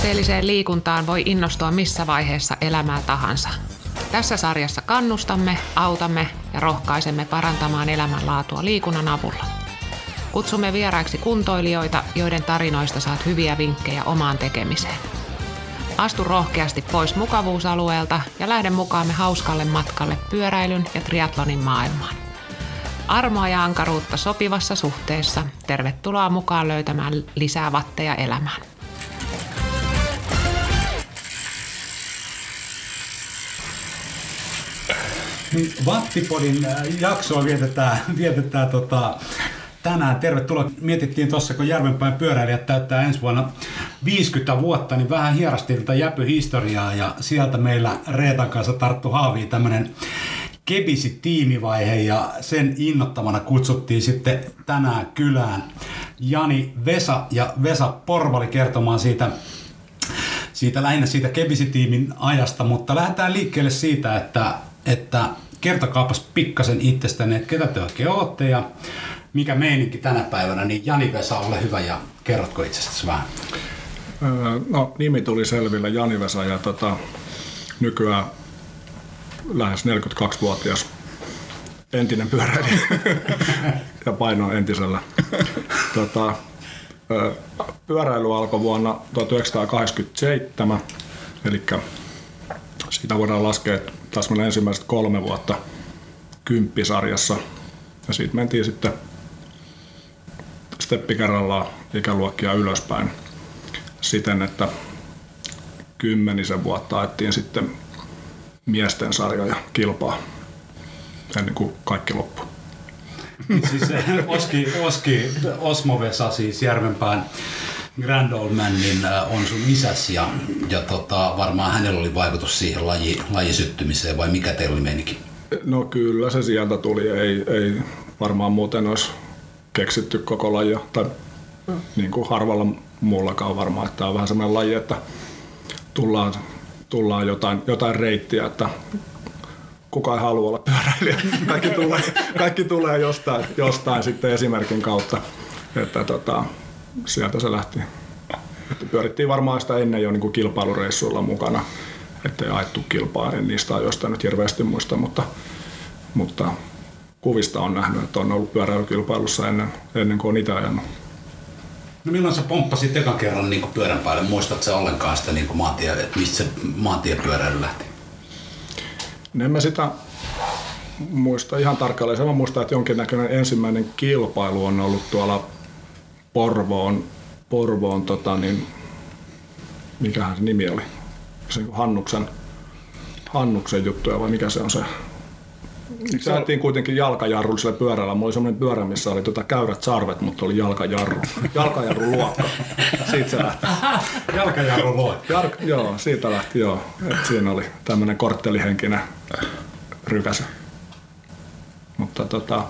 Tavoitteelliseen liikuntaan voi innostua missä vaiheessa elämää tahansa. Tässä sarjassa kannustamme, autamme ja rohkaisemme parantamaan elämänlaatua liikunnan avulla. Kutsumme vieraiksi kuntoilijoita, joiden tarinoista saat hyviä vinkkejä omaan tekemiseen. Astu rohkeasti pois mukavuusalueelta ja lähde mukaamme hauskalle matkalle pyöräilyn ja triatlonin maailmaan. Armoa ja ankaruutta sopivassa suhteessa. Tervetuloa mukaan löytämään lisää vatteja elämään. Niin, Vattipodin äh, jaksoa vietetään, vietetään tota, tänään. Tervetuloa. Mietittiin tuossa, kun Järvenpäin pyöräilijät täyttää ensi vuonna 50 vuotta, niin vähän hierastiin tätä Jäpy-historiaa ja sieltä meillä Reetan kanssa tarttu haaviin tämmöinen Kebisi-tiimivaihe ja sen innottamana kutsuttiin sitten tänään kylään Jani Vesa ja Vesa Porvali kertomaan siitä siitä lähinnä siitä Kebisi-tiimin ajasta, mutta lähdetään liikkeelle siitä, että, että kertokaapas pikkasen itsestänne, että ketä te oikein ootte ja mikä meininki tänä päivänä, niin Jani Vesa, ole hyvä ja kerrotko itsestäsi vähän? No, nimi tuli selville Jani Vesa ja tota, nykyään lähes 42-vuotias entinen pyöräilijä ja paino entisellä. tota, pyöräily alkoi vuonna 1987, eli siitä voidaan laskea, että taas ensimmäiset kolme vuotta kymppisarjassa. Ja siitä mentiin sitten steppi kerrallaan ikäluokkia ylöspäin siten, että kymmenisen vuotta ajettiin sitten miesten sarjoja kilpaa ennen kuin kaikki loppui. siis Oski, Oski Osmo Vesa, siis Järvenpään Grand Old Man, niin äh, on sun isäs ja, ja tota, varmaan hänellä oli vaikutus siihen laji, lajisyttymiseen vai mikä teillä oli meininki? No kyllä se sieltä tuli, ei, ei varmaan muuten olisi keksitty koko lajia tai niin kuin harvalla muullakaan varmaan, että tämä on vähän sellainen laji, että tullaan, tullaan jotain, jotain reittiä, että kuka ei halua olla pyöräilijä. Kaikki tulee, kaikki tulee jostain, jostain sitten esimerkin kautta. Että tota, sieltä se lähti. Että pyörittiin varmaan sitä ennen jo niin kuin kilpailureissuilla mukana. Että ei ajettu kilpaa, en niistä ajoista nyt hirveästi muista, mutta, mutta kuvista on nähnyt, että on ollut pyöräilykilpailussa ennen, ennen kuin on itse ajanut. No milloin sä pomppasit ekan kerran niin pyörän päälle? Muistatko sä ollenkaan sitä niin maantie, että mistä se maantiepyöräily lähti? No en mä sitä muista ihan tarkalleen. Mä muistan, että jonkinnäköinen ensimmäinen kilpailu on ollut tuolla Porvoon, Porvoon tota niin, mikähän se nimi oli? Se Hannuksen, Hannuksen juttuja vai mikä se on se? Se ajettiin kuitenkin jalkajarrullisella pyörällä. Mulla oli semmoinen pyörä, missä oli tota käyrät sarvet, mutta oli jalkajarru. Jalkajarru luokka. Siitä se lähti. Jalkajarru luokka. Jalka, joo, siitä lähti joo. Et siinä oli tämmöinen korttelihenkinen rykäsy. Mutta tota,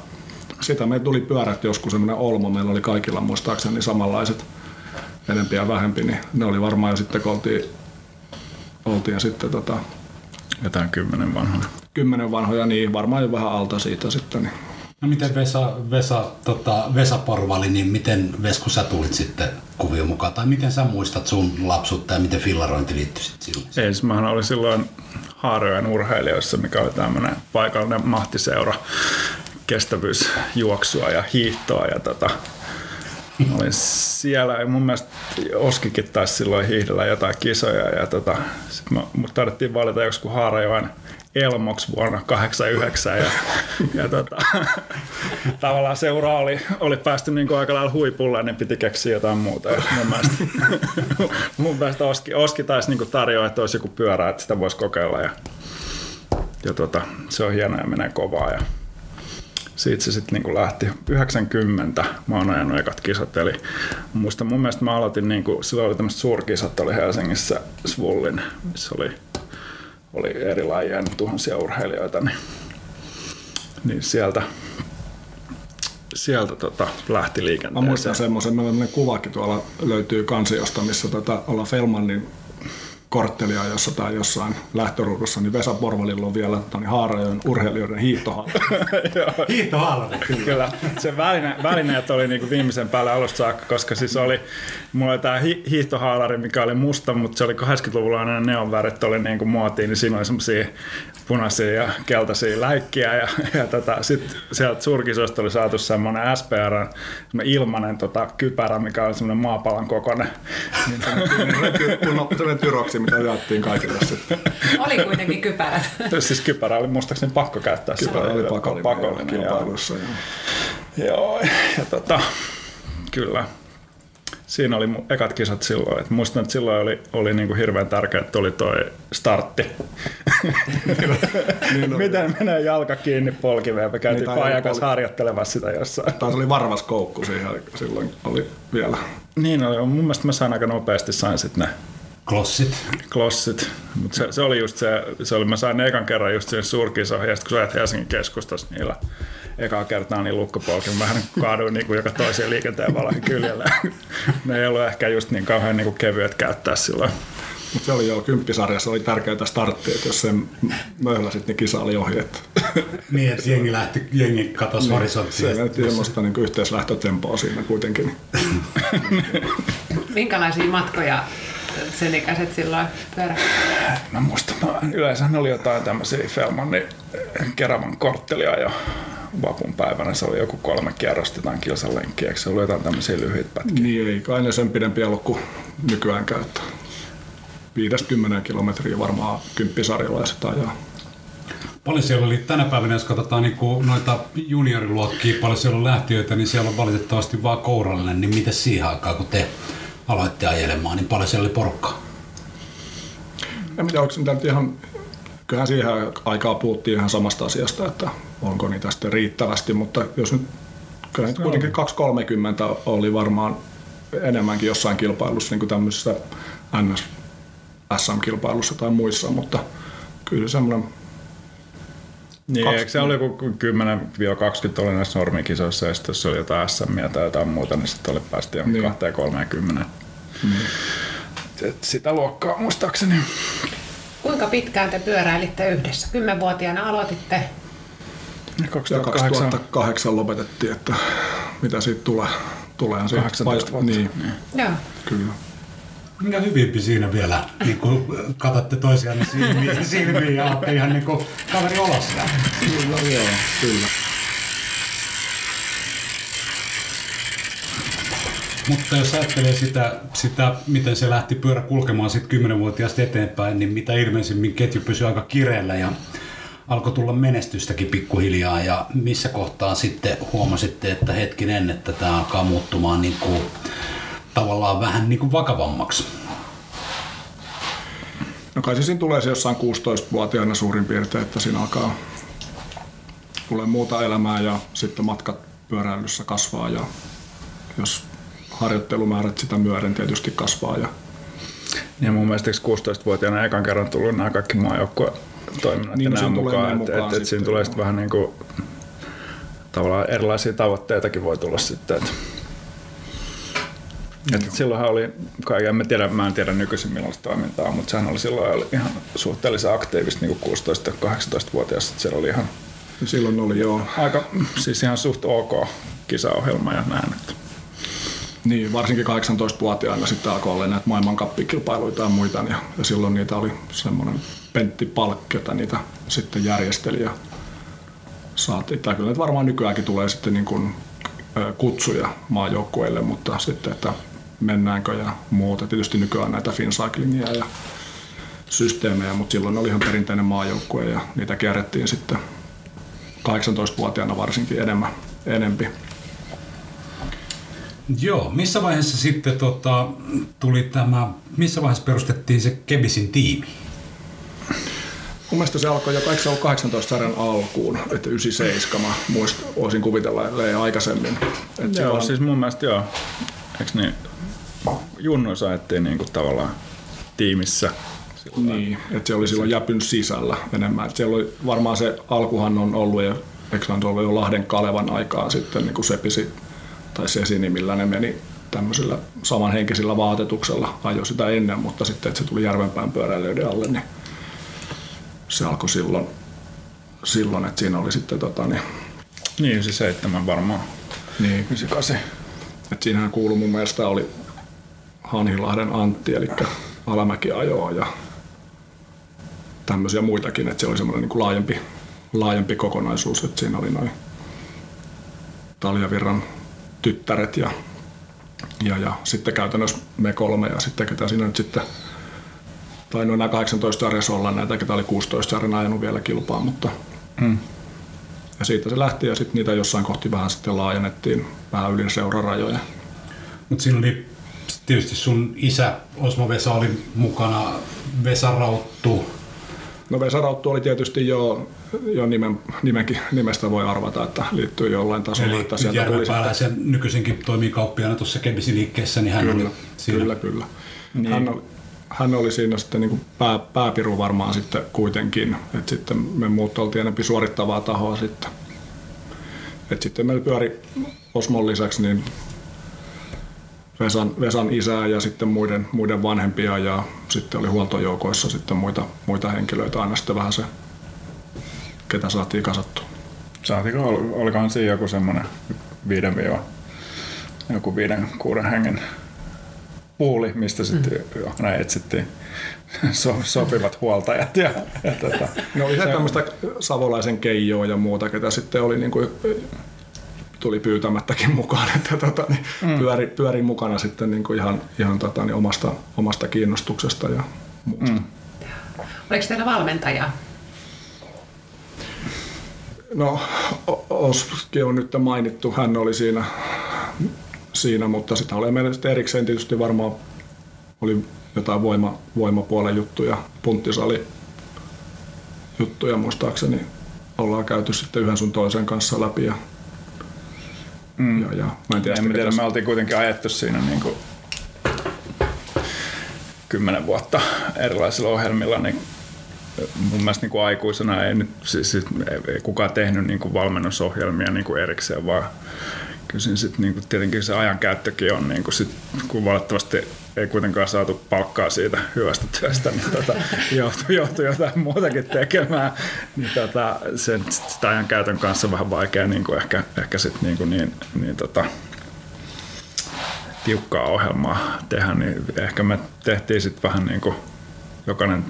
sitä me tuli pyörät joskus semmoinen olmo. Meillä oli kaikilla muistaakseni samanlaiset enempi ja vähempi, niin ne oli varmaan jo sitten, kun oltiin, oltiin sitten tota, jotain kymmenen vanhoja. Kymmenen vanhoja, niin varmaan jo vähän alta siitä sitten. Niin. No miten Vesa, Vesa, tota, Vesa Porvali, niin miten Vesku sä tulit sitten kuvio mukaan? Tai miten sä muistat sun lapsuutta ja miten fillarointi liittyi sitten silloin? Ensimmäinen oli silloin Haarojen urheilijoissa, mikä oli tämmöinen paikallinen mahtiseura kestävyysjuoksua ja hiihtoa. Ja tota, olin siellä ja mun mielestä Oskikin taisi silloin hiihdellä jotain kisoja ja tota, sit mut taidettiin valita joskus Haarajoen Elmoks vuonna 89 ja, ja tota, tavallaan seura oli, oli päästy niin aika lailla huipulle, niin piti keksiä jotain muuta. Ja mun mielestä, mun mielestä Oski, Oski taisi niin tarjoa, että olisi joku pyörä, että sitä voisi kokeilla ja, ja tota, se on hienoa ja menee kovaa. Ja, siitä se sitten niinku lähti 90. Mä oon ajanut ekat kisat, eli muista mun mielestä mä aloitin, niinku, silloin oli tämmöiset suurkisat, oli Helsingissä Svullin, missä oli, oli eri lajien tuhansia urheilijoita, niin, niin sieltä, sieltä tota, lähti liikenteeseen. Mä muistan semmoisen, meillä kuvakin tuolla löytyy kansiosta, missä tota, ollaan Felmannin korttelia jossa tai jossain lähtöruudussa, niin Vesa Porvalilla on vielä niin Haarajoen urheilijoiden hiihtohalli. Hiihtohalli. Kyllä. Se väline, välineet oli niinku viimeisen päälle alusta saakka, koska siis oli, mulla oli tää hi- hiihtohaalari, mikä oli musta, mutta se oli 80-luvulla aina neonvärit oli niinku muotiin, niin siinä oli semmosia punaisia ja keltaisia läikkiä ja, ja tota, sitten sieltä surkisosta oli saatu semmoinen SPR, ilmanen tota, kypärä, mikä oli semmoinen maapallon kokoinen. Niin, tyroksi, mitä jaettiin kaikille sitten. Oli kuitenkin kypärät. siis kypärä oli muistaakseni pakko käyttää. Kypärä oli pakollinen, pakollinen kilpailussa. Joo. joo, ja tota, kyllä. Siinä oli mun ekat kisat silloin. Et muistan, että silloin oli, oli niinku hirveän tärkeää, että oli toi startti. niin Miten menee jalka kiinni polkiveen? Me käytiin niin, Pajan kanssa pol- harjoittelemassa sitä jossain. Taas oli varvas koukku siihen, silloin oli vielä. Niin oli. Mun mielestä mä sain aika nopeasti sain sitten ne Klossit. Klossit. Mutta se, se, oli just se, se oli, mä sain ne ekan kerran just siihen surkisoihin, ja sitten kun sä Helsingin keskustassa niillä ekaa kertaa niin lukkopolkin, mä vähän kaaduin niin kuin joka toiseen liikenteen valoihin kyljellä. ne ei ollut ehkä just niin kauhean niin kuin kevyet käyttää silloin. Mutta se oli jo kymppisarjassa, oli tärkeää starttia, että jos sen möhläsit, niin kisa oli ohi. Että. niin, että jengi lähti, jengi katosi niin, horisonttiin. Se näytti semmoista niin yhteislähtötempoa siinä kuitenkin. Minkälaisia matkoja sen ikäiset silloin pyörä? Mä muistan, no, yleensä ne oli jotain tämmöisiä Felmanin Keravan korttelia ja vapun päivänä se oli joku kolme kierrosta jotain kilsalenkkiä, eikö se ollut jotain tämmöisiä lyhyitä pätkiä? Niin, ei kai ne sen pidempiä ollut kuin nykyään käyttää. 50 kilometriä varmaan kymppisarjalaiset ajaa. Paljon siellä oli tänä päivänä, jos katsotaan niin kuin noita junioriluokkia, paljon siellä on lähtiöitä, niin siellä on valitettavasti vaan kourallinen. Niin miten siihen aikaan, kun te aloitte ajelemaan, niin paljon siellä oli porukkaa? En tiedä, onko se ihan, kyllähän siihen aikaan puhuttiin ihan samasta asiasta, että onko niitä sitten riittävästi, mutta jos nyt kyllä nyt kuitenkin 230 oli varmaan enemmänkin jossain kilpailussa, niin kuin tämmöisessä NS SM-kilpailussa tai muissa, mutta kyllä semmoinen niin, eikö se oli joku 10-20 oli näissä normikisoissa ja sitten jos oli jotain SM tai jotain muuta, niin sitten oli päästy jo niin. 2-30. Niin. Sitä luokkaa muistaakseni. Kuinka pitkään te pyöräilitte yhdessä? Kymmenvuotiaana aloititte? 2008. 2008 lopetettiin, että mitä siitä tulee. tulee 18 vuotta. Niin. niin. Joo. Kyllä. Minkä hyvimpi siinä vielä, niin kun katsotte toisiaan silmiin, silmiin ja olette ihan niin kuin kaveri olossa. Kyllä, joo, kyllä. Mutta jos ajattelee sitä, sitä, miten se lähti pyörä kulkemaan sitten 10-vuotiaasta eteenpäin, niin mitä ilmeisimmin ketju pysyi aika kireellä ja alkoi tulla menestystäkin pikkuhiljaa ja missä kohtaa sitten huomasitte, että hetkinen, että tämä alkaa muuttumaan niin kuin tavallaan vähän niin kuin vakavammaksi? No kai se siinä tulee se jossain 16-vuotiaana suurin piirtein, että siinä alkaa tulee muuta elämää ja sitten matkat pyöräilyssä kasvaa ja jos harjoittelumäärät sitä myöden tietysti kasvaa. Ja, ja mun mielestä 16-vuotiaana ekan kerran tullut nämä kaikki maajoukkue toiminnat niin, no, mukaan, että et, et, et siinä tulee sitten vähän niin kuin, tavallaan erilaisia tavoitteitakin voi tulla sitten. Että et silloinhan oli, kai en tiedä, mä en tiedä nykyisin millaista toimintaa, mutta sehän oli silloin oli ihan suhteellisen aktiivista niin 16-18-vuotias. Siellä oli ihan Silloin oli joo. Aika, siis ihan suht ok kisaohjelma ja näin. Että. Niin, varsinkin 18-vuotiaana sitten alkoi olla näitä maailmankappikilpailuita ja muita, ja, ja silloin niitä oli semmoinen Pentti Palkki, jota niitä sitten järjesteli ja saatiin. Tai kyllä varmaan nykyäänkin tulee sitten niin kuin kutsuja maajoukkueille, mutta sitten, että mennäänkö ja muuta. Tietysti nykyään näitä fincyclingia ja systeemejä, mutta silloin oli ihan perinteinen maajoukkue ja niitä kierrettiin sitten 18-vuotiaana varsinkin enemmän, enempi. Joo, missä vaiheessa sitten tota, tuli tämä, missä vaiheessa perustettiin se Kebisin tiimi? Mun mielestä se alkoi jo, se ollut 18 sarjan alkuun, että 97 mä muist, voisin kuvitella aikaisemmin. Että joo, on... siis mun mielestä joo. Eikö niin? Junnoissa ajettiin niinku tavallaan tiimissä. Niin, että se oli silloin Jäpyn sisällä enemmän. Että siellä oli, varmaan se alkuhan on ollut, ja eikö se ollut jo Lahden Kalevan aikaan sitten niin kuin Sepisi tai Sesini, millä ne meni tämmöisillä samanhenkisillä vaatetuksella. Ajo sitä ennen, mutta sitten, että se tuli Järvenpään pyöräilijöiden alle, niin se alkoi silloin, silloin että siinä oli sitten tota, niin, Niin, 97 varmaan. niin, 98. että siinähän kuului mun mielestä oli Hanhilahden Antti, eli Alamäki ajoa ja tämmöisiä muitakin, että se oli semmoinen niin kuin laajempi, laajempi kokonaisuus, että siinä oli noin Taljavirran tyttäret ja, ja, ja sitten käytännössä me kolme ja sitten ketä siinä nyt sitten tai noin nämä 18 sarjassa olla näitä, ketä oli 16 sarjana ajanut vielä kilpaa, mutta Mm. ja siitä se lähti ja sitten niitä jossain kohti vähän sitten laajennettiin vähän yli seurarajoja. Mutta siinä oli tietysti sun isä Osmo Vesa oli mukana, Vesa Rauttu. No Vesa Rauttu oli tietysti jo, jo nimen, nimenkin, nimestä voi arvata, että liittyy jollain tasolla. Eli että sieltä tuli sitten, se nykyisinkin toimii kauppiaana tuossa Kebisi liikkeessä, niin hän kyllä, oli siinä. kyllä, kyllä. Niin. Hän, oli, hän oli siinä sitten niin kuin pää, pääpiru varmaan sitten kuitenkin, että sitten me muut oltiin enemmän suorittavaa tahoa sitten. Et sitten meillä pyöri Osmon lisäksi niin Vesan, Vesan isää ja sitten muiden, muiden vanhempia ja sitten oli huoltojoukoissa sitten muita, muita henkilöitä aina sitten vähän se, ketä saatiin kasattua. Saatiko, ol- olikohan siinä joku semmoinen viiden viiva, joku viiden, kuuden hengen puuli, mistä sitten mm. aina etsittiin so, sopivat huoltajat. Ja, ja tota, No oli se tämmöistä savolaisen keijoa ja muuta, ketä sitten oli niin kuin, tuli pyytämättäkin mukaan, että tota, niin mm. pyöri, pyöri, mukana sitten niin kuin ihan, ihan tota, niin omasta, omasta kiinnostuksesta ja muusta. Mm. Oliko teillä valmentajaa? No Oski on nyt mainittu, hän oli siinä, siinä mutta sitten oli meillä sitten erikseen tietysti varmaan oli jotain voima, voimapuolen juttuja, punttisali juttuja muistaakseni ollaan käyty sitten yhden sun toisen kanssa läpi ja, mm. ja, ja mä en tiedä, en tiedä, me oltiin kuitenkin ajettu siinä niin kuin kymmenen vuotta erilaisilla ohjelmilla, niin mun mielestä niin kuin aikuisena ei, nyt, siis, siis, ei, kukaan tehnyt niin kuin valmennusohjelmia niin kuin erikseen, vaan kyllä sit, niin kuin, tietenkin se ajankäyttökin on, niin kuin sit, kun valitettavasti ei kuitenkaan saatu palkkaa siitä hyvästä työstä, niin tota, joutui, joutui jotain muutakin tekemään, niin tota, sen, sitä ajankäytön kanssa on vähän vaikea niin kuin ehkä, ehkä sit, niin, kuin niin, niin tota, tiukkaa ohjelmaa tehdä, niin ehkä me tehtiin sitten vähän niin kuin jokainen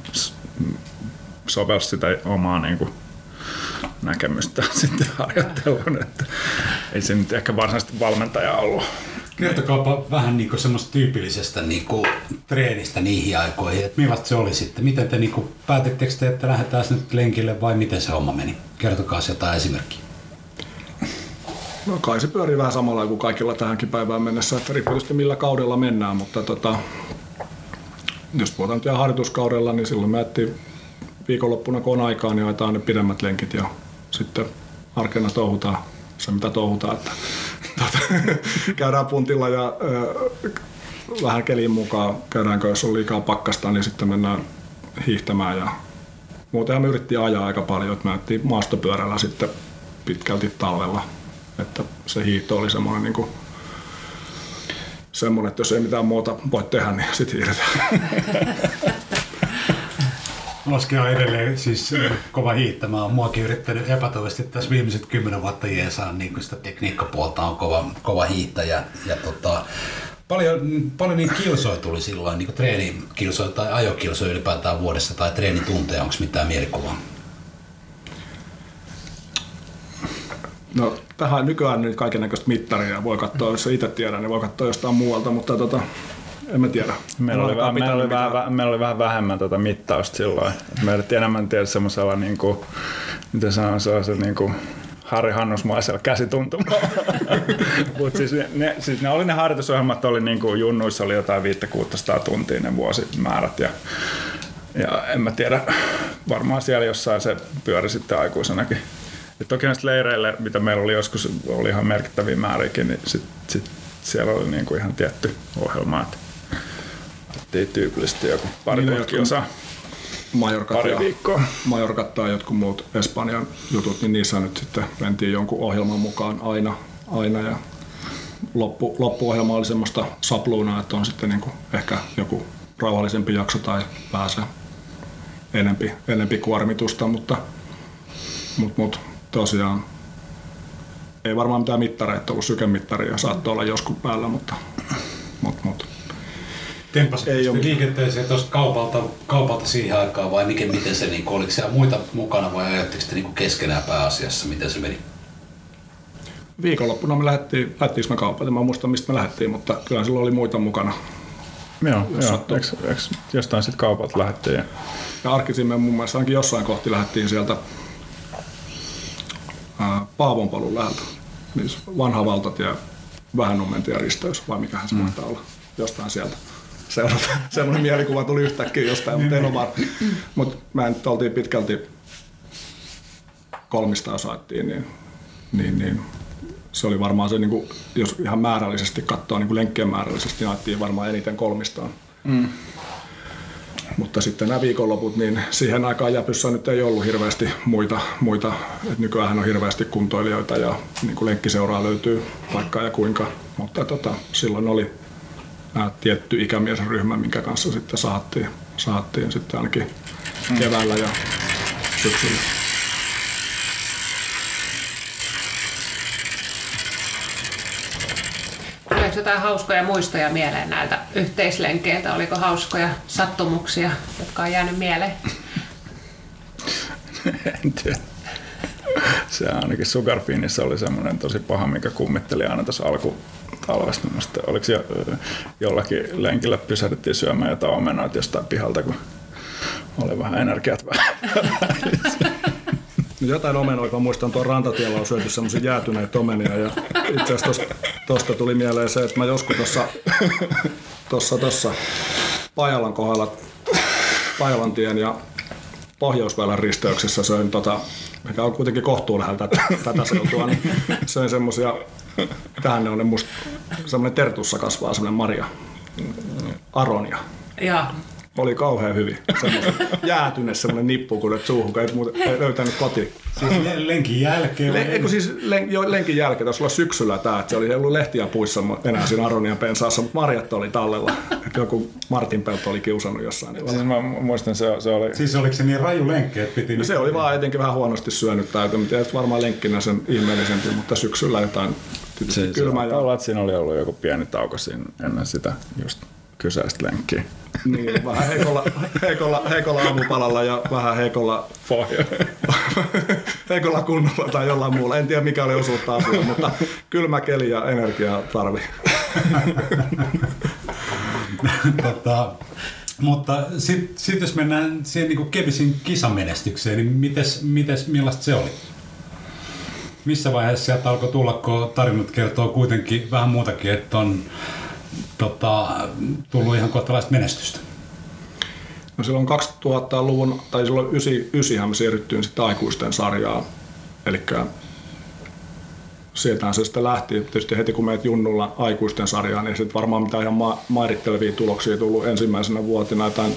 sovelsi sitä omaa niin kuin näkemystä sitten harjoitteluun, että ei se nyt ehkä varsinaisesti valmentaja ollut. Kertokaapa vähän niin kuin semmoista tyypillisestä niin kuin treenistä niihin aikoihin, että millaista se oli sitten? Miten te niin kuin, päätettekö te, että lähdetään nyt lenkille vai miten se homma meni? Kertokaa jotain esimerkkiä. No kai se pyörii vähän samalla kuin kaikilla tähänkin päivään mennessä, että riippuu tietysti millä kaudella mennään, mutta tota, jos puhutaan nyt harjoituskaudella, niin silloin me viikonloppuna kun on aikaa, niin ajetaan ne pidemmät lenkit ja sitten arkena touhutaan se mitä touhutaan, että tota, käydään puntilla ja ö, vähän kelin mukaan, käydäänkö jos on liikaa pakkasta, niin sitten mennään hiihtämään ja muutenhan me yritettiin ajaa aika paljon, että me ajettiin maastopyörällä sitten pitkälti talvella että se hiihto oli semmoinen niin kuin, semmoinen, että jos ei mitään muuta voi tehdä, niin sitten hiihdetään. Oski on edelleen siis kova hiihtämään. On muakin yrittänyt epätoivoisesti tässä viimeiset kymmenen vuotta jeesaa, niin sitä tekniikkapuolta on kova, kova hiihtäjä. Ja tota, paljon, paljon niin kilsoja tuli silloin, niin treenikilsoja tai ajokilsoja ylipäätään vuodessa tai treenitunteja. Onko mitään mielikuvaa? No tähän nykyään nyt kaiken näköistä mittaria voi katsoa, jos itse tiedän, niin voi katsoa jostain muualta, mutta tota, en mä tiedä. Meillä oli, vähän, meillä, oli vähän, meillä oli vähän vähemmän tuota mittausta silloin. Me edettiin enemmän tiedä semmoisella, niin kuin, miten sanon, sellaisella niin kuin Harri Hannusmaisella käsituntumalla. Mutta siis ne, siis ne, oli ne harjoitusohjelmat, oli niin kuin junnuissa oli jotain 500-600 tuntia ne vuosimäärät. Ja, ja en mä tiedä, varmaan siellä jossain se pyöri sitten aikuisenakin. Ja toki näistä leireille, mitä meillä oli joskus, oli ihan merkittäviä määriäkin, niin sit, sit siellä oli niin kuin ihan tietty ohjelma, että Otettiin tyypillisesti joku pari Niin, jotkut- osa, Majorkat pari ja, viikkoa. Majorkat tai jotkut muut Espanjan jutut, niin niissä nyt sitten mentiin jonkun ohjelman mukaan aina. aina ja loppu, loppuohjelma oli semmoista sapluunaa, että on sitten niin kuin ehkä joku rauhallisempi jakso tai pääsee enempi, enempi kuormitusta, mutta mut, mut, tosiaan ei varmaan mitään mittareita ollut, sykemittaria saattoi olla joskus päällä, mutta mut, mut. Ole- liikenteeseen tuosta kaupalta, kaupalta siihen aikaan vai mikä, miten se, niin oliko siellä muita mukana vai ajatteko te niin keskenään pääasiassa, miten se meni? Viikonloppuna me lähdettiin, lähdettiinkö me kaupalle, mä en muista mistä me lähdettiin, mutta kyllä silloin oli muita mukana. Joo, joo. Eks, eks, jostain sitten kaupalta lähdettiin. ja- Ja arkisin me mun mielestä ainakin jossain kohti lähdettiin sieltä ää, Paavonpalun läheltä. Niin vanha valtatie, vähän nummentia risteys, vai mikähän se mm. mahtaa olla. Jostain sieltä. Seurata. Semmoinen mielikuva tuli yhtäkkiä jostain, mutta en ole varma. Mutta mä nyt oltiin pitkälti kolmista saattiin, niin, niin, niin se oli varmaan se, niin kuin, jos ihan määrällisesti katsoo niin kuin lenkkien määrällisesti, niin varmaan eniten kolmistaan. Mutta sitten nämä viikonloput, niin siihen aikaan Jäpyssä nyt ei ollut hirveästi muita. muita. Et nykyään on hirveästi kuntoilijoita ja niin kuin lenkkiseuraa löytyy vaikka ja kuinka. Mutta tota, silloin oli tietty ikämiesryhmä, minkä kanssa sitten saattiin, saattiin sitten ainakin keväällä ja syksyllä. Tuleeko jotain hauskoja muistoja mieleen näiltä yhteislenkeiltä? Oliko hauskoja sattumuksia, jotka on jäänyt mieleen? En tiedä. Se ainakin Sugarfinissä oli semmoinen tosi paha, mikä kummitteli aina tässä alkutalvesta. Musta, oliko jo, jollakin lenkillä pysähdyttiin syömään jotain omenoita jostain pihalta, kun oli vähän energiat vähän. Jotain omenoita, mä muistan tuon rantatiellä on syöty semmoisia jäätyneitä omenia ja itse asiassa tuosta tuli mieleen se, että mä joskus tuossa tossa, tossa Pajalan kohdalla, Pajalantien ja Pohjoisväylän risteyksessä söin tota, mikä on kuitenkin kohtuu läheltä tätä, seutua, niin söin semmosia, mitähän ne on ne must, semmoinen tertussa kasvaa semmoinen marja, aronia. Joo. Oli kauhean hyvin. Semmoinen jäätyne semmoinen nippu, kun et suuhun, kun ei, muuten, ei löytänyt kotiin. Siis le- lenkin jälkeen. Le- eikö siis len- jo lenkin jälkeen, taisi olla syksyllä tämä, että se oli ei ollut lehtiä puissa enää siinä Aronian pensaassa, mutta marjat oli tallella. Että joku Martin Pelto oli kiusannut jossain. Niin Siis mä muistan, se, se oli... Siis oliko se niin raju lenkki, että piti... no se oli vaan etenkin vähän huonosti syönyt jotain, mutta varmaan lenkkinä sen ihmeellisempi, mutta syksyllä jotain Se, kylmä se ja olla, että siinä oli ollut joku pieni tauko siinä ennen sitä just kyseistä lenkkiä. niin, vähän heikolla, heikolla, heikolla aamupalalla ja vähän heikolla, heikolla kunnolla tai jollain muulla. En tiedä mikä oli osuutta asiaa, mutta kylmä keli ja energiaa tarvii. tota, mutta sitten sit jos mennään siihen niin Kevisin kisamenestykseen, niin mites, mites, millaista se oli? Missä vaiheessa sieltä alkoi tulla, kun tarinat kertoo kuitenkin vähän muutakin, että on tota, tullut ihan kohtalaista menestystä? No silloin 2000-luvun, tai silloin 99 me siirryttiin sitten aikuisten sarjaan. Eli sieltähän se sitten lähti. Tietysti heti kun meet junnulla aikuisten sarjaan, niin sitten varmaan mitään ihan ma- mairittelevia tuloksia tullut ensimmäisenä vuotina. Jotain,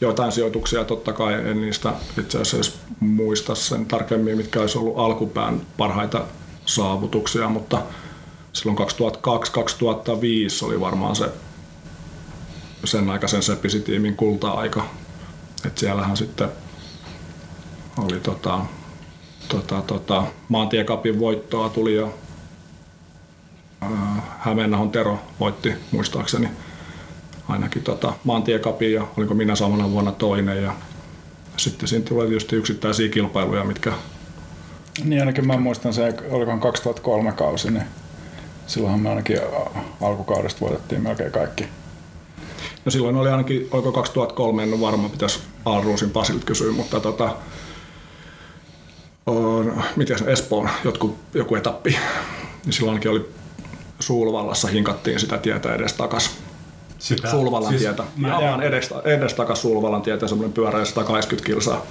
jotain sijoituksia totta kai, en niistä itse asiassa muista sen tarkemmin, mitkä olisi ollut alkupään parhaita saavutuksia, mutta silloin 2002-2005 oli varmaan se sen aikaisen Sepisi-tiimin kulta-aika. Et siellähän sitten oli tota, tota, tota, maantiekapin voittoa tuli ja ää, Hämeenahon Tero voitti muistaakseni ainakin tota, maantiekapin ja oliko minä samana vuonna toinen ja sitten siinä tulee tietysti yksittäisiä kilpailuja, mitkä Niin ainakin mä muistan se, olikohan 2003 kausi, niin silloinhan me ainakin alkukaudesta voitettiin melkein kaikki. No silloin oli ainakin, oliko 2003, en ole varma, pitäisi Alruusin Pasilta kysyä, mutta tota, on, miten Espoon jotkut, joku etappi, niin silloin ainakin oli Suulvallassa hinkattiin sitä tietä edes takas. Sitä, Sulvalan siis tietä. Mä, Mä vaan edes, edes takas Sulvalan tietä, semmoinen pyöreä 180 kilsaa.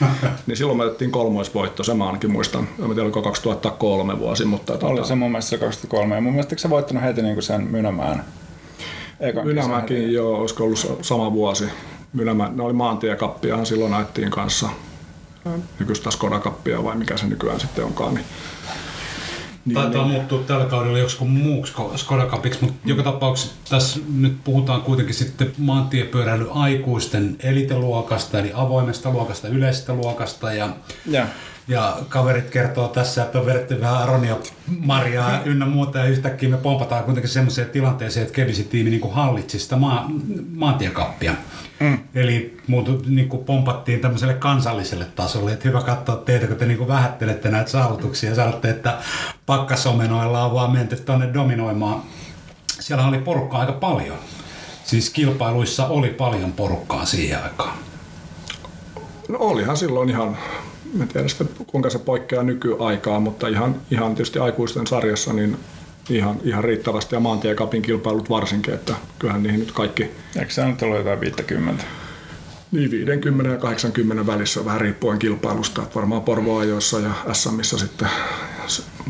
niin silloin me otettiin kolmoisvoitto, se mä ainakin muistan. En tiedä, oliko 2003 vuosi, mutta... Oli tota, se mun mielestä se 2003 ja mun mielestä sä voittanut heti niinku sen Mynämään? Mynämäkin, joo, olisiko ollut sa- sama vuosi. Mynämä, ne oli maantiekappiahan silloin ajettiin kanssa. Nykyistä Skoda-kappia vai mikä se nykyään sitten onkaan. Niin, Niin, Taitaa niin. muuttua tällä kaudella joskus muuksi Skoda Cupiksi, mutta joka tapauksessa tässä nyt puhutaan kuitenkin sitten maantiepyöräily aikuisten eliteluokasta, eli avoimesta luokasta, yleisestä luokasta ja, ja. Ja kaverit kertoo tässä, että on vedetty vähän Aronia, Mariaa ynnä muuta ja yhtäkkiä me pompataan kuitenkin semmoiseen tilanteeseen, että Kevisi tiimi niin hallitsi sitä maa, maantiekappia. Mm. Eli muutu, niin kuin pompattiin tämmöiselle kansalliselle tasolle, että hyvä katsoa teitä, kun te niin kuin vähättelette näitä saavutuksia ja sanotte, että pakkasomenoilla on vaan menty tuonne dominoimaan. Siellä oli porukkaa aika paljon. Siis kilpailuissa oli paljon porukkaa siihen aikaan. No olihan silloin ihan, en tiedä sitä, kuinka se poikkeaa nykyaikaa, mutta ihan, ihan tietysti aikuisten sarjassa niin ihan, ihan riittävästi ja maantiekapin kilpailut varsinkin, että kyllähän niihin nyt kaikki... Eikö se nyt ole jotain 50? Niin 50 ja 80 välissä vähän riippuen kilpailusta, että varmaan Porvoajoissa ja SMissä sitten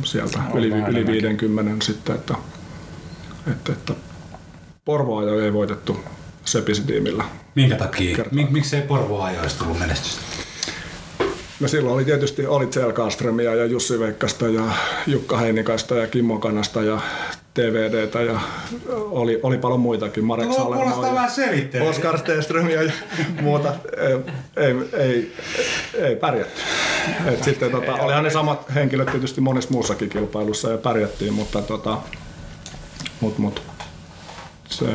sieltä no, yli, yli 50 sitten, että, että, että Porvoajo ei voitettu Sepisi-tiimillä. Minkä takia? Mik, miksei Porvoajoista tullut menestystä? No silloin oli tietysti oli Selkaströmiä ja Jussi Veikkasta ja Jukka Heinikaista ja Kimmo Kanasta ja TVDtä ja oli, oli paljon muitakin. Marek vähän selittelee. Oskar Stenström ja muuta. Ei, ei, ei, ei pärjätty. Et sitten tota, olihan ne samat henkilöt tietysti monessa muussakin kilpailussa ja pärjättiin, mutta tota, mut, mut, se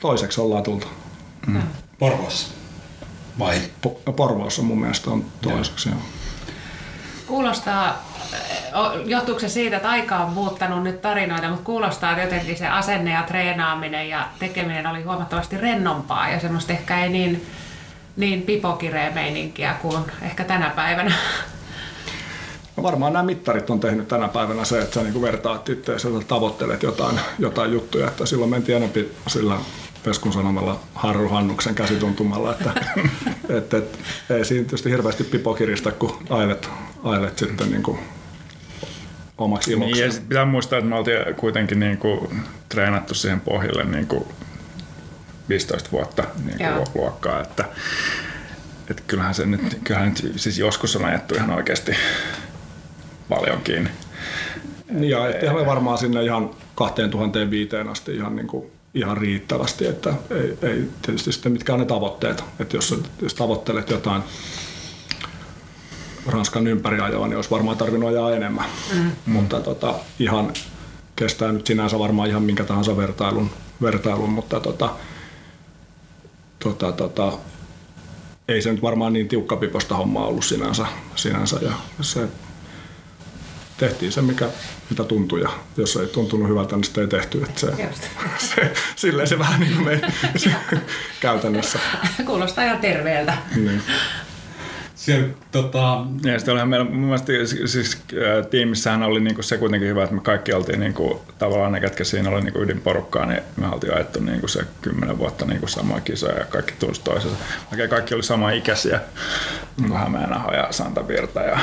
toiseksi ollaan tultu. Mm. Porvoossa vai? Po- Porvoossa mun mielestä on toiseksi, joo. Kuulostaa, johtuuko se siitä, että aika on muuttanut nyt tarinoita, mutta kuulostaa, että jotenkin se asenne ja treenaaminen ja tekeminen oli huomattavasti rennompaa ja semmoista ehkä ei niin, niin pipokireä meininkiä kuin ehkä tänä päivänä. No varmaan nämä mittarit on tehnyt tänä päivänä se, että sä niin vertaat itse ja tavoittelet jotain, jotain juttuja. Että silloin mentiin enempi sillä Peskun sanomalla Harru Hannuksen käsituntumalla, että et, et, ei siinä tietysti hirveästi pipokirista, kun ailet, ailet sitten niin kuin omaksi iloksi. Niin, ja pitää muistaa, että me oltiin kuitenkin niin kuin treenattu siihen pohjalle niin kuin 15 vuotta niin kuin luokkaa, että, että kyllähän se nyt, kyllähän nyt siis joskus on ajettu ihan oikeasti paljon kiinni. Niin ja eihän varmaan sinne ihan 2005 asti ihan niin kuin ihan riittävästi, että ei, ei tietysti sitten mitkä on ne tavoitteet. Että jos, jos tavoittelet jotain Ranskan ympäriajoa, niin olisi varmaan tarvinnut ajaa enemmän. Mm. Mutta tota, ihan kestää nyt sinänsä varmaan ihan minkä tahansa vertailun, vertailun mutta tota, tota, tota, ei se nyt varmaan niin tiukkapiposta hommaa ollut sinänsä, sinänsä ja se tehtiin se, mikä, mitä tuntui. Ja jos ei tuntunut hyvältä, niin sitä ei tehty. Että se, se, silleen se vähän niin kuin me käytännössä. Kuulostaa ihan terveeltä. Niin. Siellä, tota... Ja sitten olihan meillä, mun mielestä siis, äh, tiimissähän oli niinku se kuitenkin hyvä, että me kaikki oltiin niinku, tavallaan ne, ketkä siinä oli niinku ydinporukkaa, niin me oltiin ajettu niinku se kymmenen vuotta niinku samaa kisoja ja kaikki tunsi toisensa. Vaikka kaikki oli sama ikäisiä, mm. Hämeenaho ja Santa Virta. Ja,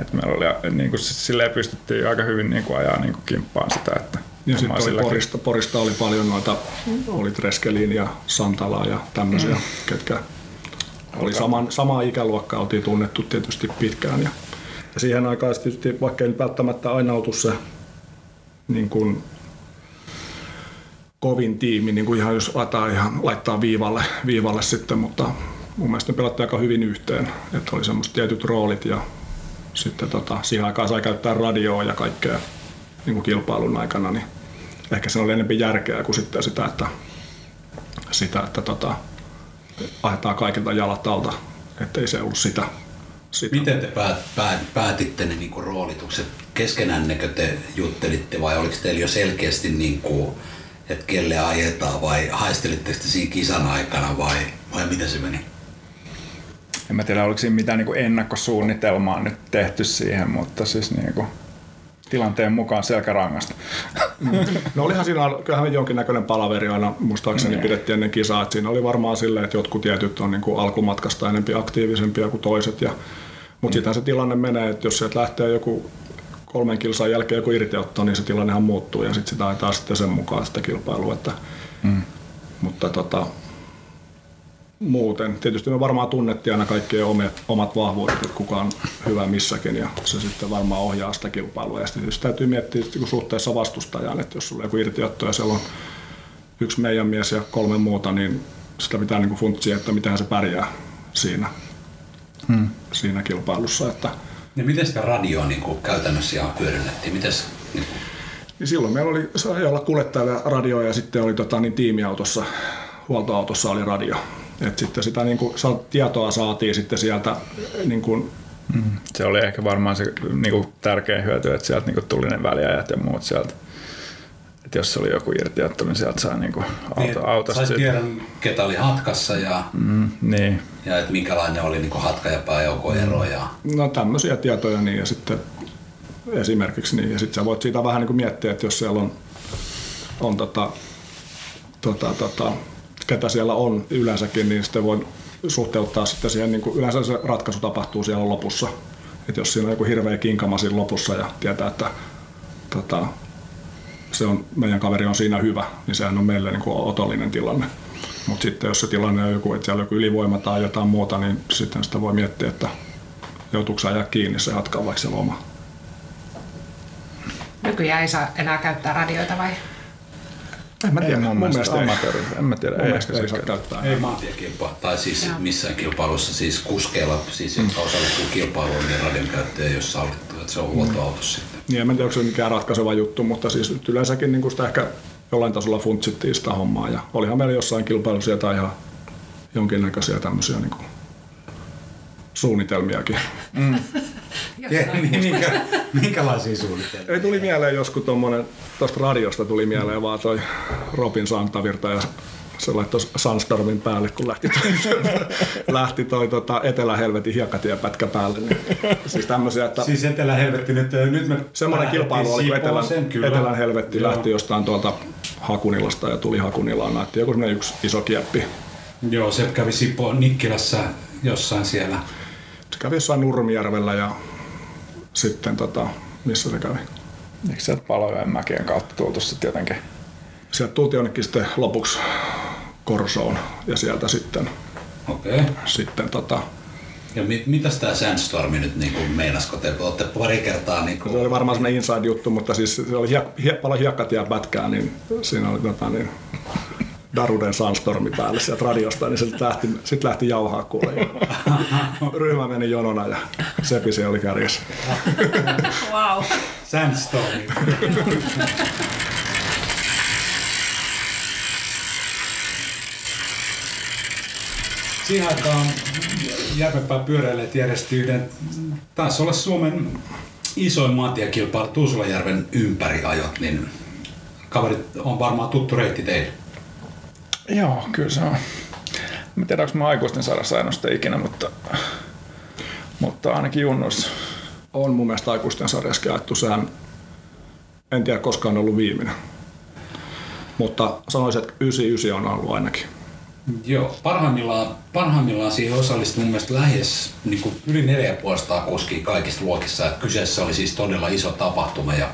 et meillä oli, niinku, silleen pystyttiin aika hyvin niinku ajaa niinku kimppaan sitä, että ja sitten oli Porista, Porista oli paljon noita, oli Treskelin ja Santalaa ja tämmöisiä, mm. ketkä oli saman, samaa ikäluokkaa, oltiin tunnettu tietysti pitkään. Ja, ja siihen aikaan tietysti, vaikka ei välttämättä aina oltu se niin kuin, kovin tiimi, niin kuin ihan jos laittaa, ihan, laittaa viivalle, viivalle sitten, mutta mun mielestä ne pelattiin aika hyvin yhteen. Että oli semmoiset tietyt roolit ja sitten tota, siihen aikaan sai käyttää radioa ja kaikkea niin kuin kilpailun aikana, niin ehkä se oli enemmän järkeä kuin sitten sitä, että, sitä, että tota, ajetaan kaikilta jalat alta, ettei se ollut sitä. sitä. Miten te päät, päät, päätitte ne niin roolitukset? Keskenännekö te juttelitte vai oliko teillä jo selkeästi, niin kuin, että kelle ajetaan vai haistelitteko te siinä kisan aikana vai, vai miten se meni? En mä tiedä, oliko siinä mitään niin ennakkosuunnitelmaa nyt tehty siihen, mutta siis niin kuin, tilanteen mukaan selkärangasta. No olihan siinä, kyllähän jonkinnäköinen palaveri aina muistaakseni mm. pidettiin ennen kisaa, että siinä oli varmaan silleen, että jotkut tietyt on niin kuin alkumatkasta enempi aktiivisempia kuin toiset. Ja, mutta mm. sittenhän se tilanne menee, että jos sieltä lähtee joku kolmen kilsan jälkeen joku irtiotto, niin se tilannehan muuttuu ja sitten sitä ajetaan sitten sen mukaan sitä kilpailua. Että, mm. Mutta tota, muuten. Tietysti me varmaan tunnettiin aina kaikkien omat, omat vahvuudet, että kuka on hyvä missäkin ja se sitten varmaan ohjaa sitä kilpailua. Ja sitten tietysti täytyy miettiä että kun suhteessa vastustajaan, että jos sulla on joku irtiotto ja siellä on yksi meidän mies ja kolme muuta, niin sitä pitää niin funtsia, että miten se pärjää siinä, hmm. siinä kilpailussa. Että, ja miten sitä radioa niin kuin käytännössä ihan hyödynnettiin? Mites, niin kuin... niin silloin meillä oli, sai olla kuljettajalla radio ja sitten oli tota, niin tiimiautossa, huoltoautossa oli radio. Et sitten sitä niin kuin, tietoa saatiin sitten sieltä niin kuin, mm. Se oli ehkä varmaan se niin kuin, tärkein hyöty, että sieltä niin kuin, tuli ne väliajat ja muut sieltä. Et jos oli joku irtiotto, niin sieltä sai niin kuin, auto, niin, autosta. Sai tiedon, ketä oli hatkassa ja, mm, niin. ja että minkälainen oli niin kuin, hatka- ja pääjoukoero. Ja... No tämmöisiä tietoja niin ja sitten esimerkiksi niin. Ja sitten sä voit siitä vähän niin kuin miettiä, että jos siellä on, on tota, tota, tota, ketä siellä on yleensäkin, niin sitten voi suhteuttaa sitten siihen, niin kuin yleensä se ratkaisu tapahtuu siellä lopussa. että jos siinä on joku hirveä kinkama siinä lopussa ja tietää, että tota, se on, meidän kaveri on siinä hyvä, niin sehän on meille niin kuin otollinen tilanne. Mutta sitten jos se tilanne on joku, että siellä on joku ylivoima tai jotain muuta, niin sitten sitä voi miettiä, että joutuuko ajaa kiinni se jatkaa vaikka se loma. Nykyään ei saa enää käyttää radioita vai? En mä tiedä, ei mun, mun mielestä, mielestä amatööri. En mä tiedä, mun ei ehkä ei saa käyttää. Ei maantiekilpa, tai siis Joo. missään kilpailussa, siis kuskeilla, siis jotka osallistuu kilpailuun, niin radion käyttö ei ole sallittu, että se on huoltoautossa sitten. Niin, en tiedä, onko se mikään ratkaiseva juttu, mutta siis nyt yleensäkin niin sitä ehkä jollain tasolla funtsittiin sitä hommaa. Ja olihan meillä jossain kilpailussa jotain ihan jonkinnäköisiä tämmöisiä niin kuin suunnitelmiakin. Mm. Minkä, minkälaisia suunnitelmia? Ei tuli mieleen joskus tuommoinen, tuosta radiosta tuli mieleen vaan toi Robin Santavirta ja se laittoi Sunstormin päälle, kun lähti toi, lähti toi tota, Etelä-Helvetin hiekkatiepätkä päälle. Niin, siis tämmöisiä, että... Siis Etelä-Helvetti nyt, nyt me Semmoinen kilpailu oli, kun Etelän, Etelän Helvetti Joo. lähti jostain tuolta Hakunilasta ja tuli Hakunilaan. Näytti joku semmoinen yksi iso kieppi. Joo, se kävi Sipo Nikkilässä jossain siellä. Se kävi jossain Nurmijärvellä ja sitten tota, missä se kävi? Eikö sieltä Palojoen mäkien kautta tultu sitten jotenkin? Sieltä tultiin jonnekin sitten lopuksi Korsoon ja sieltä sitten, okay. sitten tota, ja mit, mitäs tämä Sandstormi nyt niin kuin meinasko? Te olette pari kertaa... Niin kuin... Se oli varmaan semmoinen inside-juttu, mutta siis se oli hiek, hiek, paljon hiekkatia pätkää, niin siinä oli tota, niin, Daruden Sandstormi päälle sieltä radiosta, niin sitten lähti, sit lähti jauhaa kuule. Ryhmä meni jonona ja Sepi se oli kärjessä. wow. Sandstormi. Siihen aikaan Järvenpää pyöräilijät järjesti yhden, taisi olla Suomen isoin maantiekilpailu Tuusulajärven ympäriajot, niin kaverit on varmaan tuttu reitti teille. Joo, kyllä se on. Mä tiedä, onko mä aikuisten sarjassa ennuste ikinä, mutta, mutta ainakin junnoissa. On mun mielestä aikuisten sarjassa käytetty. Sehän en tiedä koskaan ollut viimeinen. Mutta sanoisin, että 99 on ollut ainakin. Joo, parhaimmillaan, parhaimmillaan siihen osallistui mun mielestä lähes niin kuin yli 4500 kuskia kaikissa luokissa. Että kyseessä oli siis todella iso tapahtuma ja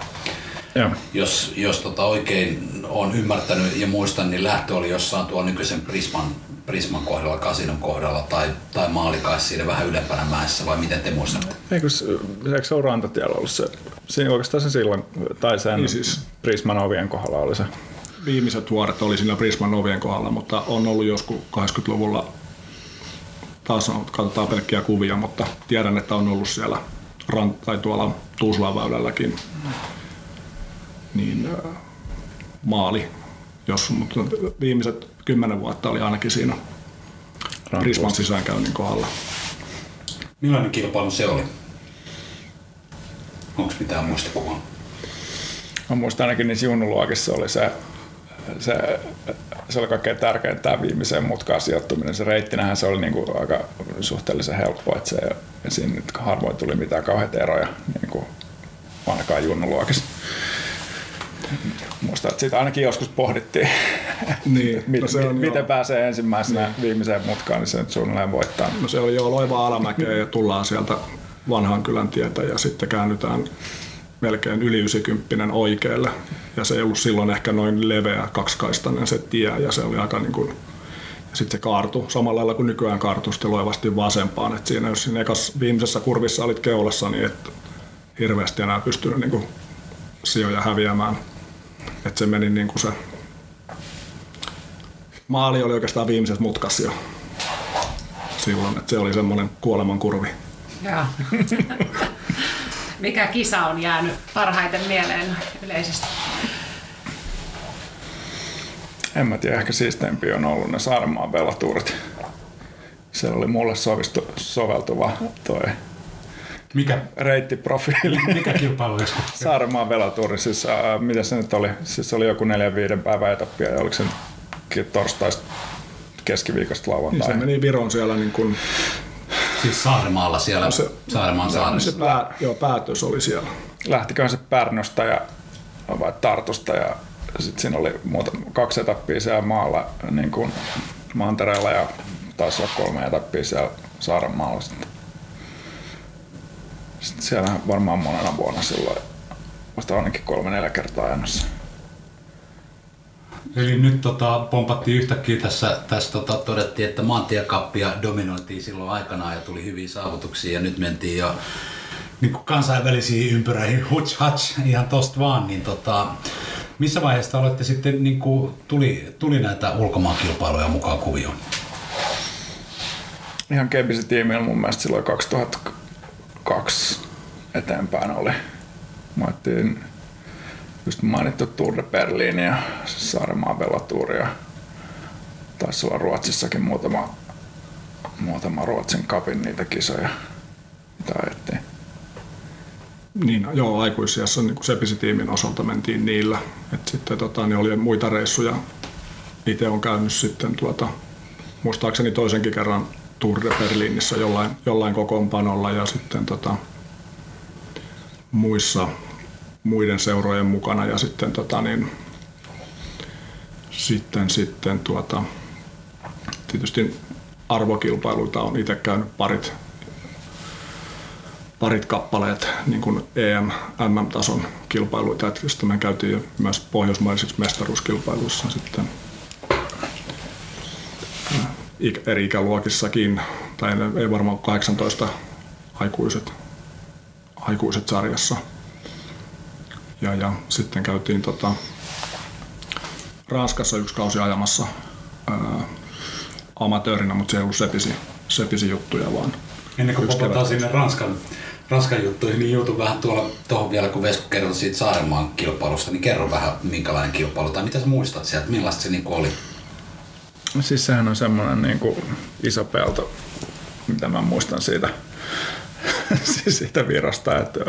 Joo. Jos, jos tota oikein on ymmärtänyt ja muistan, niin lähtö oli jossain tuo nykyisen Prisman, Prisman kohdalla, Kasinon kohdalla tai, tai Maalikais siinä vähän ylempänä mäessä, vai miten te muistatte? Eikö, eikö se ole rantatiellä ollut se? Siinä oikeastaan se silloin, tai sen niin siis, Prisman ovien kohdalla oli se. Viimeiset vuodet oli siinä Prisman ovien kohdalla, mutta on ollut joskus 80-luvulla taas on, katsotaan pelkkiä kuvia, mutta tiedän, että on ollut siellä rant, tai tuolla Tuusulan väylälläkin niin maali, jos, mutta viimeiset kymmenen vuotta oli ainakin siinä Prisman sisäänkäynnin kohdalla. Millainen kilpailu se oli? Onko mitään muistikuvaa? Mä muistan ainakin niin junnuluokissa oli se, se, se oli kaikkein tärkein tämä viimeiseen mutkaan sijoittuminen. Se reittinähän se oli niinku aika suhteellisen helppo, että se, siinä harvoin tuli mitään kauheita eroja niinku, ainakaan junnuluokissa. Muista, että siitä ainakin joskus pohdittiin, niin, miten, no se on miten jo... pääsee ensimmäisenä niin. viimeiseen mutkaan, niin se nyt suunnilleen voittaa. No se oli jo loiva alamäkeä ja tullaan sieltä vanhan kylän tietä ja sitten käännytään melkein yli 90 oikealle. Ja se ei ollut silloin ehkä noin leveä kaksikaistainen se tie ja se oli aika niin kuin, sitten se kaartui samalla lailla kuin nykyään sitten loivasti vasempaan. Et siinä jos siinä ekas viimeisessä kurvissa olit keulassa, niin et hirveästi enää pystynyt niin kuin sijoja häviämään. Et se meni niin kuin se maali oli oikeastaan viimeisessä mutkassa jo silloin, että se oli semmoinen kuolemankurvi. Joo. Mikä kisa on jäänyt parhaiten mieleen yleisesti? En mä tiedä, ehkä siisteimpi on ollut ne Saarenmaan velatuurit. Se oli mulle sovistu, soveltuva toi Mikä, reittiprofiili. mikä kilpailu olisi? Saarenmaan velatuuri, siis äh, mitä se nyt oli? Siis se oli joku neljän viiden päivän etappia ja oliko se torstaista keskiviikosta Niin lauantai? se meni Viron siellä niin kuin, Siis Saaremaalla siellä, se- Saaremaan se saaressa. pää, joo, päätös oli siellä. lähtiköhän se Pärnöstä ja vai Tartusta ja sitten siinä oli muuta, kaksi etappia siellä maalla niin kuin Mantereella ja taisi olla kolme etappia siellä Saarenmaalla sitten. Sitten siellä varmaan monena vuonna silloin vasta ainakin kolme neljä kertaa ajannossa. Eli nyt tota, pompattiin yhtäkkiä tässä, tässä tota, todettiin, että maantiekappia dominoitiin silloin aikanaan ja tuli hyviä saavutuksia ja nyt mentiin jo niin kuin kansainvälisiin ympyröihin, huts hats, ihan tosta vaan, niin tota, missä vaiheessa olette sitten, niin kuin, tuli, tuli näitä ulkomaankilpailuja mukaan kuvioon? Ihan Kebisi tiimillä mun mielestä silloin 2002 eteenpäin oli. Mä ajattelin just mainittu Tour de Berlin ja Saaremaan velatuuri ja taisi olla Ruotsissakin muutama, muutama Ruotsin kapin niitä kisoja, mitä ajettiin. Niin, joo, aikuisiassa niin Sepisi-tiimin osalta mentiin niillä. Et sitten tota, niin oli muita reissuja. Itse on käynyt sitten tuota, muistaakseni toisenkin kerran Tour de Berlinissä jollain, jollain kokoonpanolla ja sitten tota, muissa muiden seurojen mukana ja sitten tota, niin, sitten, sitten tuota, tietysti arvokilpailuita on itse käynyt parit parit kappaleet niin kuin EM, MM-tason kilpailuita, että sitten me käytiin myös pohjoismaisissa mestaruuskilpailuissa sitten eri ikäluokissakin, tai ei- varmaan 18 aikuiset, aikuiset sarjassa. Ja, ja sitten käytiin tota, Ranskassa yksi kausi ajamassa ää, amatöörinä, mutta se ei ollut sepisi, sepisi juttuja, vaan Ennen kuin popataan sinne Ranskan, Ranskan juttuihin, niin Juutu vähän tuolla tuohon vielä, kun Vesku kertoi siitä Saaremaan kilpailusta, niin kerro vähän minkälainen kilpailu, tai mitä sä muistat sieltä, millaista se niin oli? Siis sehän on semmoinen niin kuin iso pelto, mitä mä muistan siitä, siis siitä virasta, että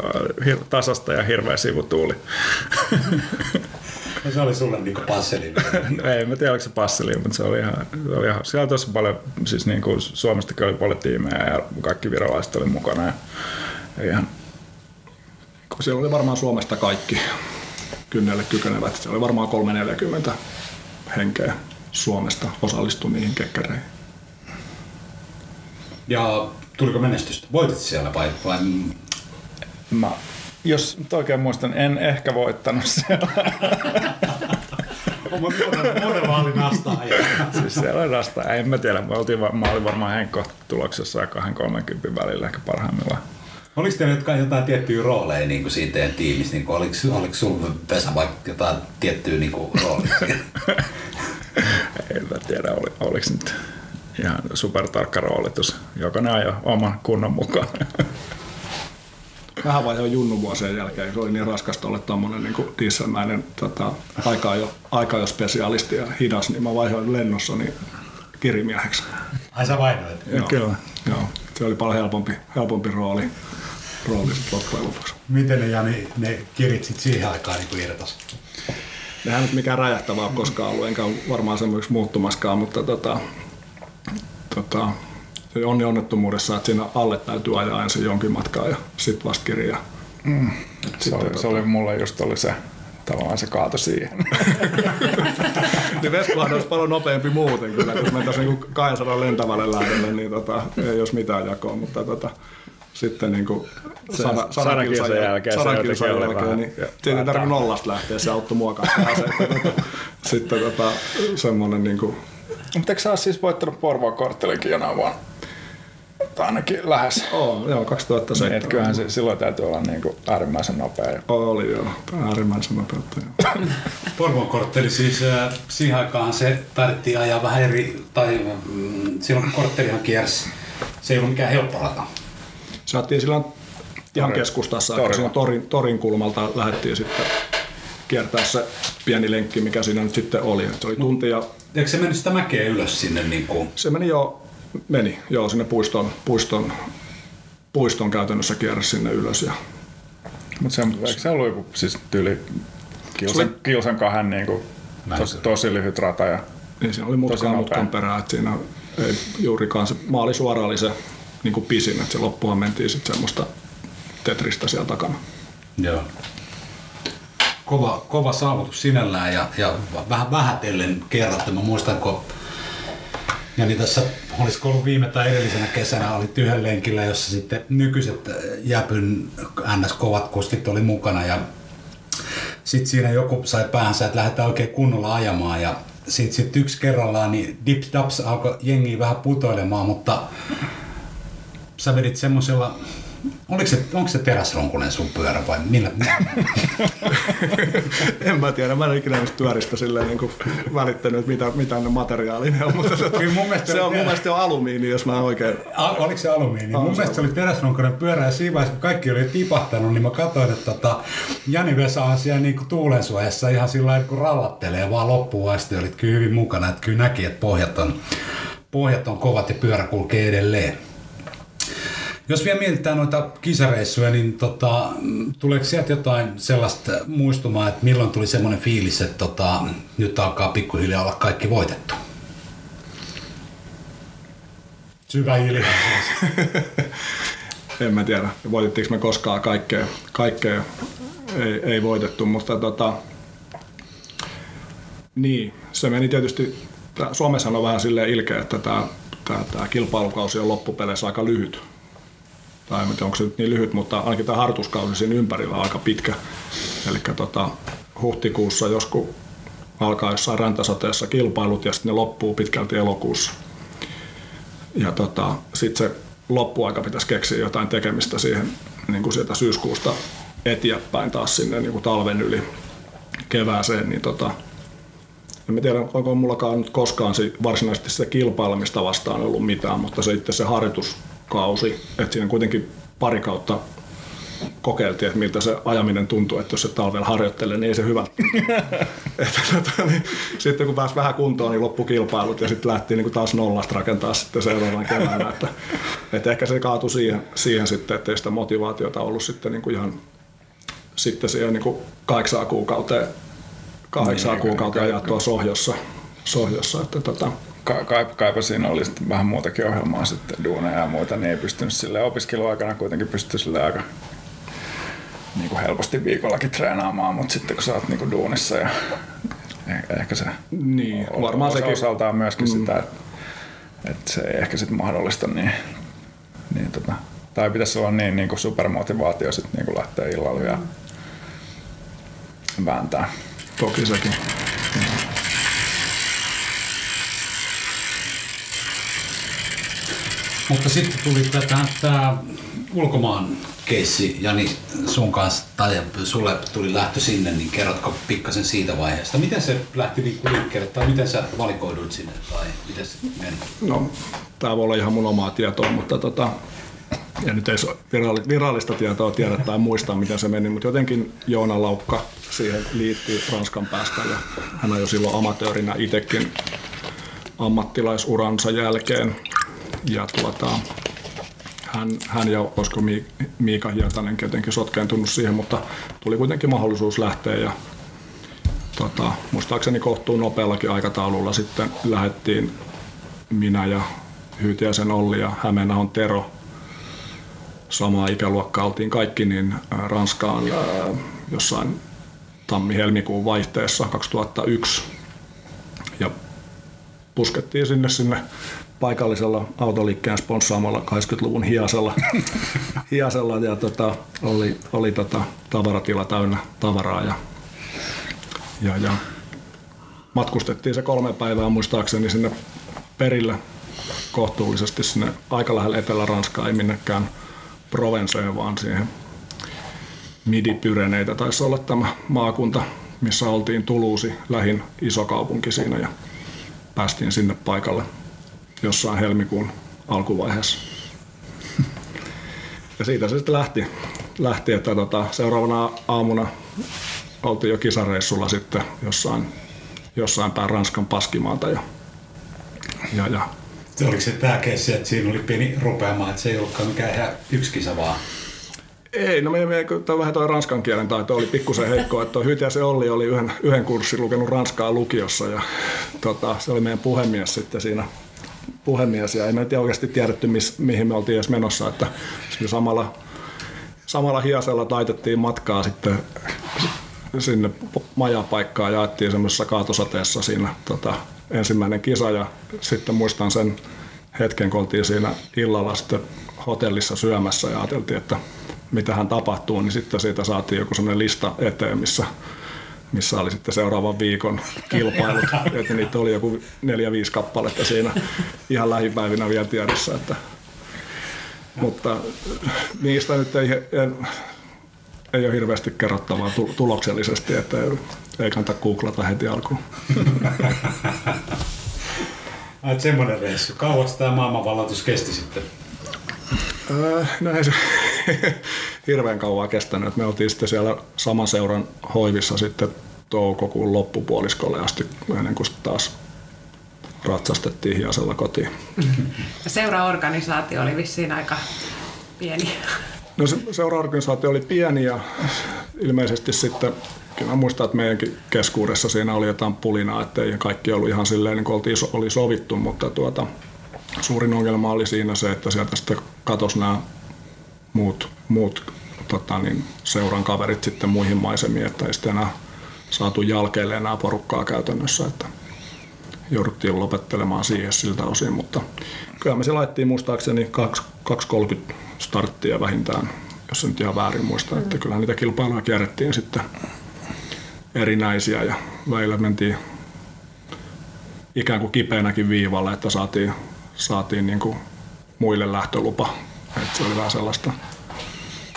hir- tasasta ja hirveä sivutuuli. no se oli sulle niin kuin passeli. Ei, mä tiedä, oliko se passeli, mutta se oli ihan, se oli ihan siellä oli tosi paljon, siis niin kuin Suomestakin oli paljon tiimejä ja kaikki virolaiset oli mukana ja, ja ihan siellä oli varmaan Suomesta kaikki kynnelle kykenevät. Se oli varmaan 340 henkeä Suomesta osallistui niihin kekkereihin. Ja tuliko menestystä? Voitit siellä vai, vai Mä, jos nyt oikein muistan, en ehkä voittanut siellä. Monella oli nastaa. siis siellä oli rasta. En mä tiedä, mä, oltiin, mä olin varmaan Henkko tuloksessa ja 2-30 välillä ehkä parhaimmillaan. Oliko teillä jotka- jotain tiettyjä rooleja? Niin kuin siinä teidän tiimissä, niin kuin, oliko, oliko sulla Vesa vaikka jotain tiettyä niin kuin, roolia? En mä tiedä, oli, oliko nyt ihan supertarkka roolitus. Jokainen ajoi oman kunnon mukaan. Vähän vaihoin junnu vuosien jälkeen, se oli niin raskasta olla tommonen niin dieselmäinen tota, aika jo, aika jo spesialisti ja hidas, niin mä vaihoin lennossa niin kirimieheksi. Ai sä vaihdoit. Joo. Kyllä. Joo, se oli paljon helpompi, helpompi rooli, rooli loppujen lopuksi. Miten ne, Jani, ne kirit sit siihen aikaan niin irtos? Nehän nyt mikään räjähtävää ole koskaan ollut, enkä varmaan semmoiksi muuttumaskaan, mutta tota, tota, se onni onnettomuudessa, että siinä alle täytyy ajaa ensin jonkin matkaa ja sitten vasta kirjaa. Se oli, se oli mulla just oli se, tavallaan se kaato siihen. Niin Veskuhan olisi paljon nopeampi muuten kyllä, jos mentäisiin niin 200 lentävälle lähdölle, niin tota, ei olisi mitään jakoa, mutta tota, sitten niin kuin sada, sadan kilsan jälkeen se sadan jotenkin kilsan jälkeen, vähän- niin siitä ei tarvitse nollasta lähteä, se auttoi mua kanssa. Tota, sitten tota, semmoinen niin kuin, Mutta eikö sä ole siis voittanut Porvoon korttelinkin jonain vuonna? Tai ainakin lähes. Oo, joo, 2007. Niin, että kyllähän se, silloin täytyy olla niin kuin äärimmäisen nopea. Oli joo, äärimmäisen nopeutta. Porvon kortteli siis, äh, siihen aikaan se taidettiin ajaa vähän eri, tai mm, silloin korttelihan kiersi, se ei ollut mikään helppo rata. Saatiin silloin ihan Tori- keskustassa, Torilla. aika siinä torin, torin kulmalta lähdettiin sitten kiertää se pieni lenkki, mikä siinä nyt sitten oli. Se oli tunti ja Eikö se mennyt sitä mäkeä ylös sinne niin kuin, se meni jo, meni joo sinne puiston, puiston, puiston käytännössä kierräsi sinne ylös. Ja Mutta se, eikö se ollut joku siis tyyli kilsan, Se oli- kilsan kahden niin kuin, tos, tosi lyhyt rata ja niin siinä oli Tosi mutkaa nopea. mutkan perään, että siinä ei juurikaan se maali suora oli se niin kuin pisin, että se loppuun mentiin sitten semmoista tetristä siellä takana. Joo. Kova, kova saavutus sinällään ja, ja vähän vähätellen kerrotte. Mä muistan, kun ja niin tässä olisiko ollut viime tai edellisenä kesänä oli yhden lenkillä, jossa sitten nykyiset äh, Jäpyn ns. kovat kuskit oli mukana ja sitten siinä joku sai päänsä, että lähdetään oikein kunnolla ajamaan ja sitten sit yksi kerrallaan niin dips daps alkoi jengi vähän putoilemaan, mutta sä vedit semmoisella, oliko se, onko se teräsronkunen sun pyörä vai millä? en mä tiedä, mä en ikinä niistä pyöristä silleen niin kuin välittänyt, mitä, mitä ne materiaali ne on, mutta tota, Kyllä mun se on mun mielestä jo alumiini, jos mä oikein... A, oliko se alumiini? Mun se mielestä se oli teräsronkoinen pyörä ja siinä vaiheessa, kun kaikki oli tipahtanut, niin mä katsoin, että tota, Jani Vesa on siellä niinku tuulensuojassa ihan sillä lailla, kun rallattelee vaan loppuun asti. Olit kyllä hyvin mukana, että kyllä näki, että pohjat on, pohjat on kovat ja pyörä kulkee edelleen. Jos vielä mietitään noita kisareissuja, niin tota, tuleeko sieltä jotain sellaista muistumaa, että milloin tuli semmoinen fiilis, että tota, nyt alkaa pikkuhiljaa olla kaikki voitettu? Syvä hiljaisuus. En mä tiedä, voitettiinko me koskaan kaikkea, kaikkea ei, ei voitettu, mutta tota, niin, se meni tietysti, Suomessa on vähän silleen ilkeä, että tämä tää, tää kilpailukausi on loppupeleissä aika lyhyt. Tai en tiedä, onko se nyt niin lyhyt, mutta ainakin tämä hartuskausi siinä ympärillä on aika pitkä. Eli tota, huhtikuussa joskus alkaa jossain räntäsateessa kilpailut ja sitten ne loppuu pitkälti elokuussa. Ja tota, sitten se loppuaika pitäisi keksiä jotain tekemistä siihen niin kuin sieltä syyskuusta eteenpäin taas sinne niin kuin talven yli kevääseen, niin tota, en tiedä, onko mullakaan nyt koskaan se, varsinaisesti sitä kilpailemista vastaan ollut mitään, mutta se itse se harjoituskausi, että siinä kuitenkin pari kautta kokeiltiin, että miltä se ajaminen tuntuu, että jos se talvella harjoittelee, niin ei se hyvältä. että, tota, niin, sitten kun pääsi vähän kuntoon, niin loppu kilpailut ja sitten lähtiin niin taas nollasta rakentaa sitten seuraavana keväänä. Että, että ehkä se kaatui siihen, siihen sitten, että ei sitä motivaatiota ollut sitten niin kuin ihan sitten siihen niin kuin kahdeksaa kuukauteen, kahdeksaa Niin, kuukauteen ajattua sohjossa. sohjossa että tota, ka- kai, kaipa siinä oli sitten vähän muutakin ohjelmaa sitten, duuneja ja muita, niin ei pystynyt sille opiskeluaikana kuitenkin pystyi sille aika niin kuin helposti viikollakin treenaamaan, mutta sitten kun sä oot niin kuin duunissa ja eh- ehkä se niin, varmaan osa- sekin osaltaan myöskin mm. sitä, että, että se ei ehkä sitten mahdollista niin, niin tota, tai pitäisi olla niin, niin kuin supermotivaatio sitten niin kuin lähteä illalla vielä vääntää. toki sekin. Mutta sitten tuli tätä, tämä ulkomaan keissi, Jani, sun kanssa, tai sulle tuli lähtö sinne, niin kerrotko pikkasen siitä vaiheesta? Miten se lähti liikkeelle, tai miten sä valikoiduit sinne, tai miten se meni? No, tämä voi olla ihan mun omaa tietoa, mutta tota, ja nyt ei virallista tietoa tiedä tai muista, miten se meni, mutta jotenkin Joona Laukka siihen liittyy Ranskan päästä ja hän on jo silloin amatöörinä itsekin ammattilaisuransa jälkeen. Ja tuota, hän, hän ja olisiko Mi- Miika Hietanen jotenkin sotkeentunut siihen, mutta tuli kuitenkin mahdollisuus lähteä ja tota, muistaakseni kohtuun nopeallakin aikataululla sitten lähdettiin minä ja Hyytiäisen Olli ja Hämeenahon Tero samaa ikäluokkaa. Oltiin kaikki niin Ranskaan jossain tammi-helmikuun vaihteessa 2001 ja puskettiin sinne sinne paikallisella autoliikkeen sponssaamalla 80-luvun hiasella, hiasella ja tota, oli, oli tota, tavaratila täynnä tavaraa ja, ja, ja matkustettiin se kolme päivää muistaakseni sinne perille kohtuullisesti sinne aika lähellä Etelä-Ranskaa, ei minnekään Provenceen, vaan siihen Midi-Pyreneitä taisi olla tämä maakunta, missä oltiin Tuluusi, lähin iso kaupunki siinä ja päästiin sinne paikalle jossain helmikuun alkuvaiheessa. Ja siitä se sitten lähti, lähti että tota, seuraavana aamuna oltiin jo kisareissulla sitten jossain, jossain päin Ranskan paskimaata ja, ja, ja Oliko se tämä että siinä oli pieni rupeama, että se ei ollutkaan mikään ihan yksi kisa vaan? Ei, no me, me toi, vähän toi ranskan kielen taito oli pikkusen heikko, että toi Hyt ja se Olli oli yhden, yhden kurssin lukenut ranskaa lukiossa ja tota, se oli meidän puhemies sitten siinä puhemies ja ei me oikeasti tiedetty, mis, mihin me oltiin edes menossa, että samalla, samalla hiasella taitettiin matkaa sitten sinne majapaikkaan ja jaettiin semmoisessa kaatosateessa siinä tota, ensimmäinen kisa ja sitten muistan sen hetken, kun oltiin siinä illalla sitten hotellissa syömässä ja ajateltiin, että mitähän tapahtuu, niin sitten siitä saatiin joku sellainen lista eteen, missä, missä oli sitten seuraavan viikon kilpailut. että niitä oli joku neljä, viisi kappaletta siinä ihan lähipäivinä vielä tiedossa. Että, mutta niistä nyt ei, en, ei ole hirveästi kerrottavaa tuloksellisesti, että ei kannata googlata heti alkuun. Ai, semmoinen reissu. Kauaksi tämä maailmanvalloitus kesti sitten? Öö, no ei se hirveän kauan kestänyt. Me oltiin sitten siellä saman seuran hoivissa sitten toukokuun loppupuoliskolle asti ennen kuin taas ratsastettiin hiasella kotiin. Seuraorganisaatio oli vissiin aika pieni. No se seuraorganisaatio oli pieni ja ilmeisesti sitten kyllä mä muistan, että meidänkin keskuudessa siinä oli jotain pulinaa, että ei kaikki ollut ihan silleen niin kuin oltiin, oli sovittu, mutta tuota, suurin ongelma oli siinä se, että sieltä sitten katosi nämä muut, muut tota, niin, seuran kaverit sitten muihin maisemiin, että ei sitten enää saatu jälkeelle enää porukkaa käytännössä, että jouduttiin lopettelemaan siihen siltä osin, mutta kyllä me se laittiin muistaakseni 2.30 starttia vähintään, jos en nyt ihan väärin muista, että kyllä niitä kilpailuja kierrettiin sitten erinäisiä ja välillä mentiin ikään kuin kipeänäkin viivalle, että saatiin, saatiin niin kuin muille lähtölupa. että se oli vähän sellaista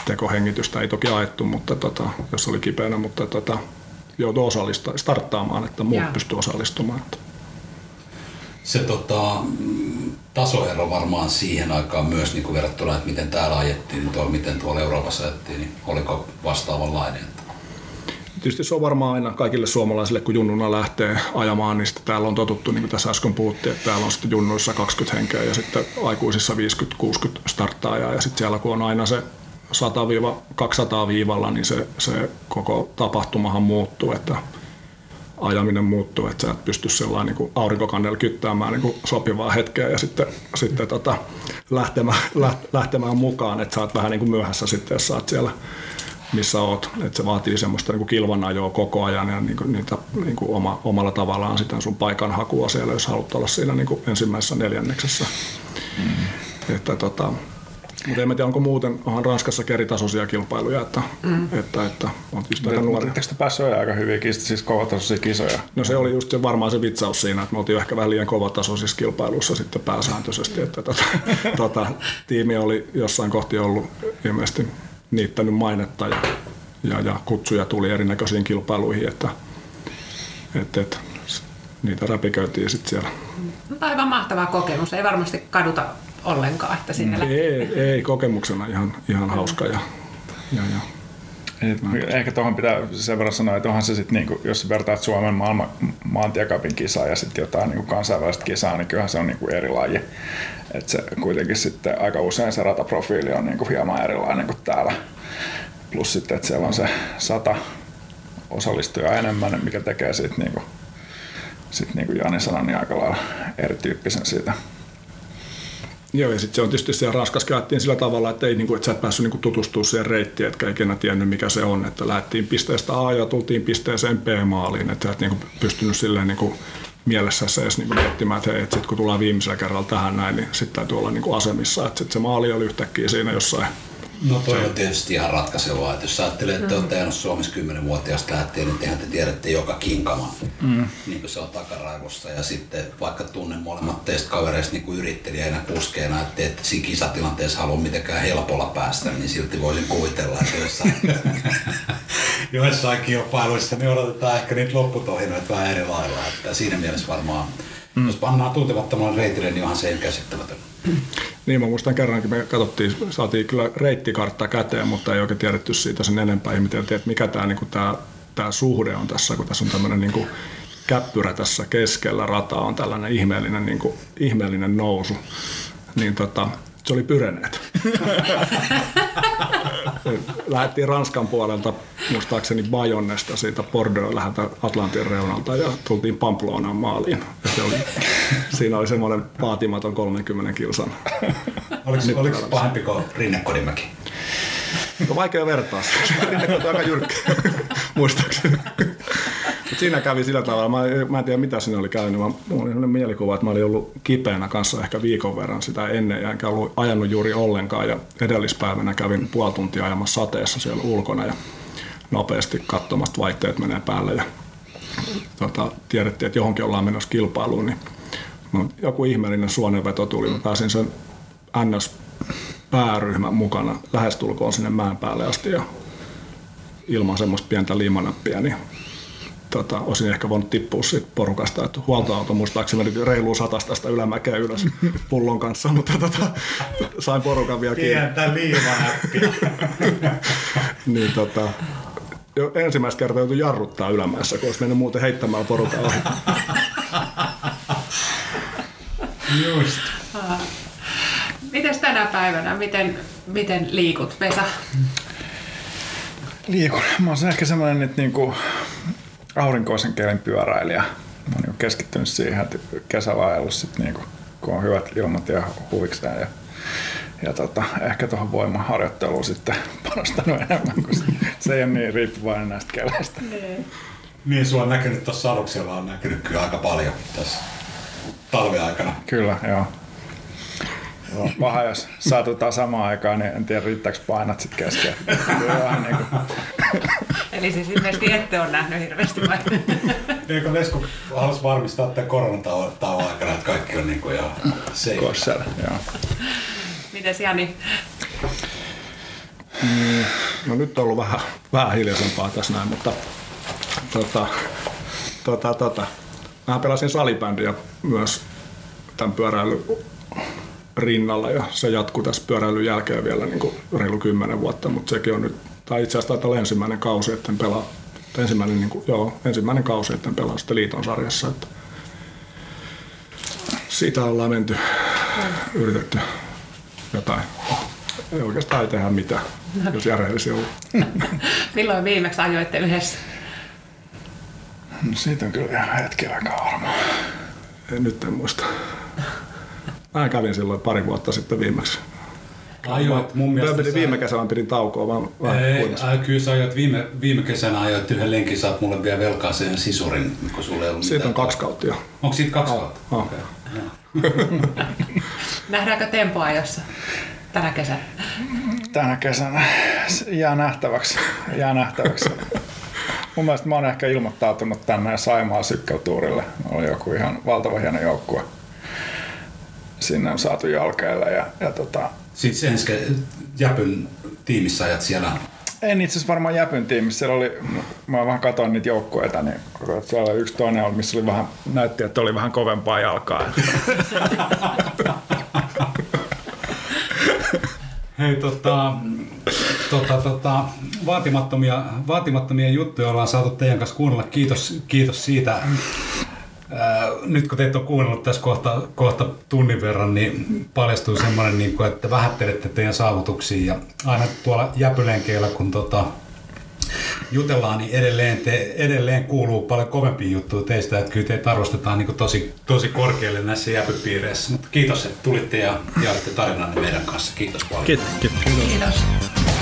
tekohengitystä, ei toki ajettu, mutta tota, jos oli kipeänä, mutta tota, joutui osallistumaan, starttaamaan, että muut pystyivät osallistumaan. Että. Se tota, tasoero varmaan siihen aikaan myös niin kuin verrattuna, että miten täällä ajettiin, niin tuolla, miten tuolla Euroopassa ajettiin, niin oliko vastaavanlainen? Tietysti se on varmaan aina kaikille suomalaisille, kun junnuna lähtee ajamaan, niin sitten täällä on totuttu, niin kuin tässä äsken puhuttiin, että täällä on sitten junnuissa 20 henkeä ja sitten aikuisissa 50-60 starttaajaa. Ja sitten siellä kun on aina se 100-200 viivalla, niin se, se koko tapahtumahan muuttuu, että ajaminen muuttuu, että sä et pysty sellainen niin aurinkokannella kyttäämään niin sopivaa hetkeä ja sitten, sitten tota, lähtemään, lähtemään mukaan, että sä oot vähän niin kuin myöhässä sitten, jos sä oot siellä missä oot. Että se vaatii semmoista niin kilvanajoa koko ajan ja niin kuin, niitä niin kuin oma, omalla tavallaan sitä sun paikan hakua siellä, jos haluat olla siinä niin kuin ensimmäisessä neljänneksessä. Mm. Että, tota, mutta en tiedä, onko muuten, onhan Ranskassa eritasoisia kilpailuja, että, mm. että, että on tietysti aika nuoria. Eikö päässyt aika hyviä, siis kovatasoisia kisoja? No se oli just varmaan se vitsaus siinä, että me oltiin ehkä vähän liian kovatasoisissa kilpailuissa sitten pääsääntöisesti, että tota, tota, tiimi oli jossain kohti ollut ilmeisesti niittänyt mainetta ja, ja, ja kutsuja tuli erinäköisiin kilpailuihin, että, että, että niitä räpiköitiin sitten siellä. Mutta aivan mahtava kokemus, ei varmasti kaduta ollenkaan, että sinne ei, ei, kokemuksena ihan, ihan hauska ja, ja, ja et, ehkä tuohon pitää sen verran sanoa, että onhan se sitten, niinku, jos vertaat Suomen maailman maantiekapin kisaa ja sitten jotain niinku kansainvälistä kisaa, niin kyllähän se on niinku eri laji. Et se kuitenkin sitten aika usein se rataprofiili on niinku hieman erilainen kuin täällä. Plus sitten, että siellä on se sata osallistujaa enemmän, mikä tekee siitä, niinku, sit niin kuin Jani sanoi, niin aika lailla erityyppisen siitä Joo, ja sitten se on tietysti siellä raskas käyttiin sillä tavalla, että, ei, niin kuin, että sä et päässyt niin tutustumaan siihen reittiin, etkä ikinä tiennyt mikä se on. Että lähdettiin pisteestä A ja tultiin pisteeseen B-maaliin, että sä et niin kuin, pystynyt silleen niin kuin, mielessä edes niin miettimään, että, hei, että sit kun tullaan viimeisellä kerralla tähän näin, niin sitten täytyy olla niin kuin asemissa. Että sit se maali oli yhtäkkiä siinä jossain No toi on tietysti ihan ratkaisevaa, että jos ajattelee, että te olette ajanut Suomessa 10-vuotiaasta lähtien, niin tehän te tiedätte joka kinkaman, mm. niin kuin se on takaraivossa. Ja sitten vaikka tunnen molemmat teistä kavereista niin kuin yrittelijänä, kuskeena, että ette siinä kisatilanteessa halua mitenkään helpolla päästä, niin silti voisin kuvitella, että jossain, joissain kilpailuissa me odotetaan ehkä niitä lopputohinoita vähän eri lailla. Että siinä mielessä varmaan, mm. jos pannaan tuntemattomalle reitille, niin onhan se ihan käsittämätön. Niin, mä muistan kerrankin, me katsottiin, saatiin kyllä reittikartta käteen, mutta ei oikein tiedetty siitä sen enempää. Ihmeteltiin, että mikä tämä tää suhde on tässä, kun tässä on tämmöinen niinku, käppyrä tässä keskellä rataa, on tällainen ihmeellinen, niinku, ihmeellinen nousu. Niin tota, se oli Pyreneet. Lähettiin Ranskan puolelta, muistaakseni Bayonnesta, siitä Bordeaux läheltä Atlantin reunalta ja tultiin Pamplonaan maaliin. Ja se oli, siinä oli semmoinen vaatimaton 30 kilsan. Oliko, oliko se pahempi kuin Rinnekodimäki? No vaikea vertaa. Rinnekot on aika jyrkkä, muistaakseni. Siinä kävi sillä tavalla, mä, mä en tiedä mitä siinä oli käynyt, mä, mulla oli sellainen mielikuva, että mä olin ollut kipeänä kanssa ehkä viikon verran sitä ennen ja enkä ollut ajanut juuri ollenkaan. Ja edellispäivänä kävin puoli tuntia ajamassa sateessa siellä ulkona ja nopeasti katsomasta vaihteet menee päälle. Ja tota, tiedettiin, että johonkin ollaan menossa kilpailuun, niin joku ihmeellinen suonenveto tuli. Mä pääsin sen NS pääryhmän mukana lähestulkoon sinne mäen päälle asti ja ilman semmoista pientä liimanappia, niin tota, olisin ehkä voinut tippua siitä porukasta, että huoltoauto muistaakseni meni reiluun satasta tästä ylämäkeä ylös pullon kanssa, mutta tota, sain porukan vielä kiinni. Pientä liimanäppiä. Niin, tota, jo ensimmäistä kertaa joutui jarruttaa ylämäessä, kun olisi mennyt muuten heittämään porukan ohi. Just. Mites tänä päivänä, miten, miten liikut, Vesa? Liikun. Mä oon ehkä semmoinen nyt niinku aurinkoisen kielen pyöräilijä. Mä oon niinku keskittynyt siihen, että kesällä ajellut sit niinku, kun on hyvät ilmat ja huvikseen. Ja, ja tota, ehkä tuohon voimaharjoitteluun sitten panostanut enemmän, kun se, se ei ole niin riippuvainen näistä keleistä. Niin, sulla on näkynyt tuossa aluksella on näkynyt kyllä aika paljon tässä talviaikana. Kyllä, joo. Joo, paha, jos satutaan samaan aikaan, niin en tiedä riittääkö painat sitten kesken. Niin kuin, Eli siis ilmeisesti ette ole nähnyt hirveästi vai? Eikö Vesku halusi varmistaa tämän koronatauon aikana, että kaikki on niin kuin ihan safe. kosher, joo. Mites Jani? No nyt on ollut vähän, vähän hiljaisempaa tässä näin, mutta tota, tota, tota. Mä pelasin salibändiä myös tämän pyöräilyn rinnalla ja se jatkuu tässä pyöräilyn jälkeen vielä niin kuin reilu kymmenen vuotta, mutta sekin on nyt, tai itse asiassa taitaa olla ensimmäinen kausi, että pelaa, tai ensimmäinen, niin kuin, joo, ensimmäinen kausi, että pelaa sitten liiton sarjassa, että siitä ollaan menty, yritetty jotain. Ei oikeastaan ei tehdä mitään, jos järjellisiä on. Milloin viimeksi ajoitte yhdessä? No, siitä on kyllä ihan hetki aikaa varmaan. En, nyt en muista. Mä kävin silloin pari vuotta sitten viimeksi. Ajoit mun Mä mielestä... pidin sä- viime kesänä pidin taukoa, vaan vähän Ei, kyllä sä ajoit viime, viime kesänä ajoit yhden lenkin, sä oot mulle vielä velkaa sen sisurin, kun sulla ei ollut Siitä mitään. on kaksi kautta jo. Onko siitä kaksi kautta? Oh. Okei. Nähdäänkö tempoajossa tänä kesänä? Tänä kesänä jää nähtäväksi. Jää nähtäväksi. Mun mielestä mä oon ehkä ilmoittautunut tänne Saimaa sykkeltuurille. Oli joku ihan valtava hieno joukkue. Sinne on saatu jalkeille ja, ja tota, Sitten ensi Jäpyn tiimissä ajat siellä. En itse asiassa varmaan Jäpyn tiimissä. Siellä oli, mä vähän katsoin niitä joukkueita, niin siellä oli yksi toinen, oli, missä oli vähän, näytti, että oli vähän kovempaa jalkaa. Hei, tota, tota, tota, vaatimattomia, vaatimattomia juttuja ollaan saatu teidän kanssa kuunnella. Kiitos, kiitos siitä. Nyt kun teitä on kuunnellut tässä kohta, kohta tunnin verran, niin paljastuu semmoinen, niin kuin, että vähättelette teidän saavutuksia. Ja aina tuolla jäpylenkeillä, kun tota, jutellaan, niin edelleen, te, edelleen kuuluu paljon kovempia juttuja teistä, että kyllä teitä arvostetaan niin kuin tosi, tosi korkealle näissä jäpypiireissä. Mutta kiitos, että tulitte ja jaoitte tarinanne meidän kanssa. Kiitos paljon. Kiitos. Kiitos. Kiitos.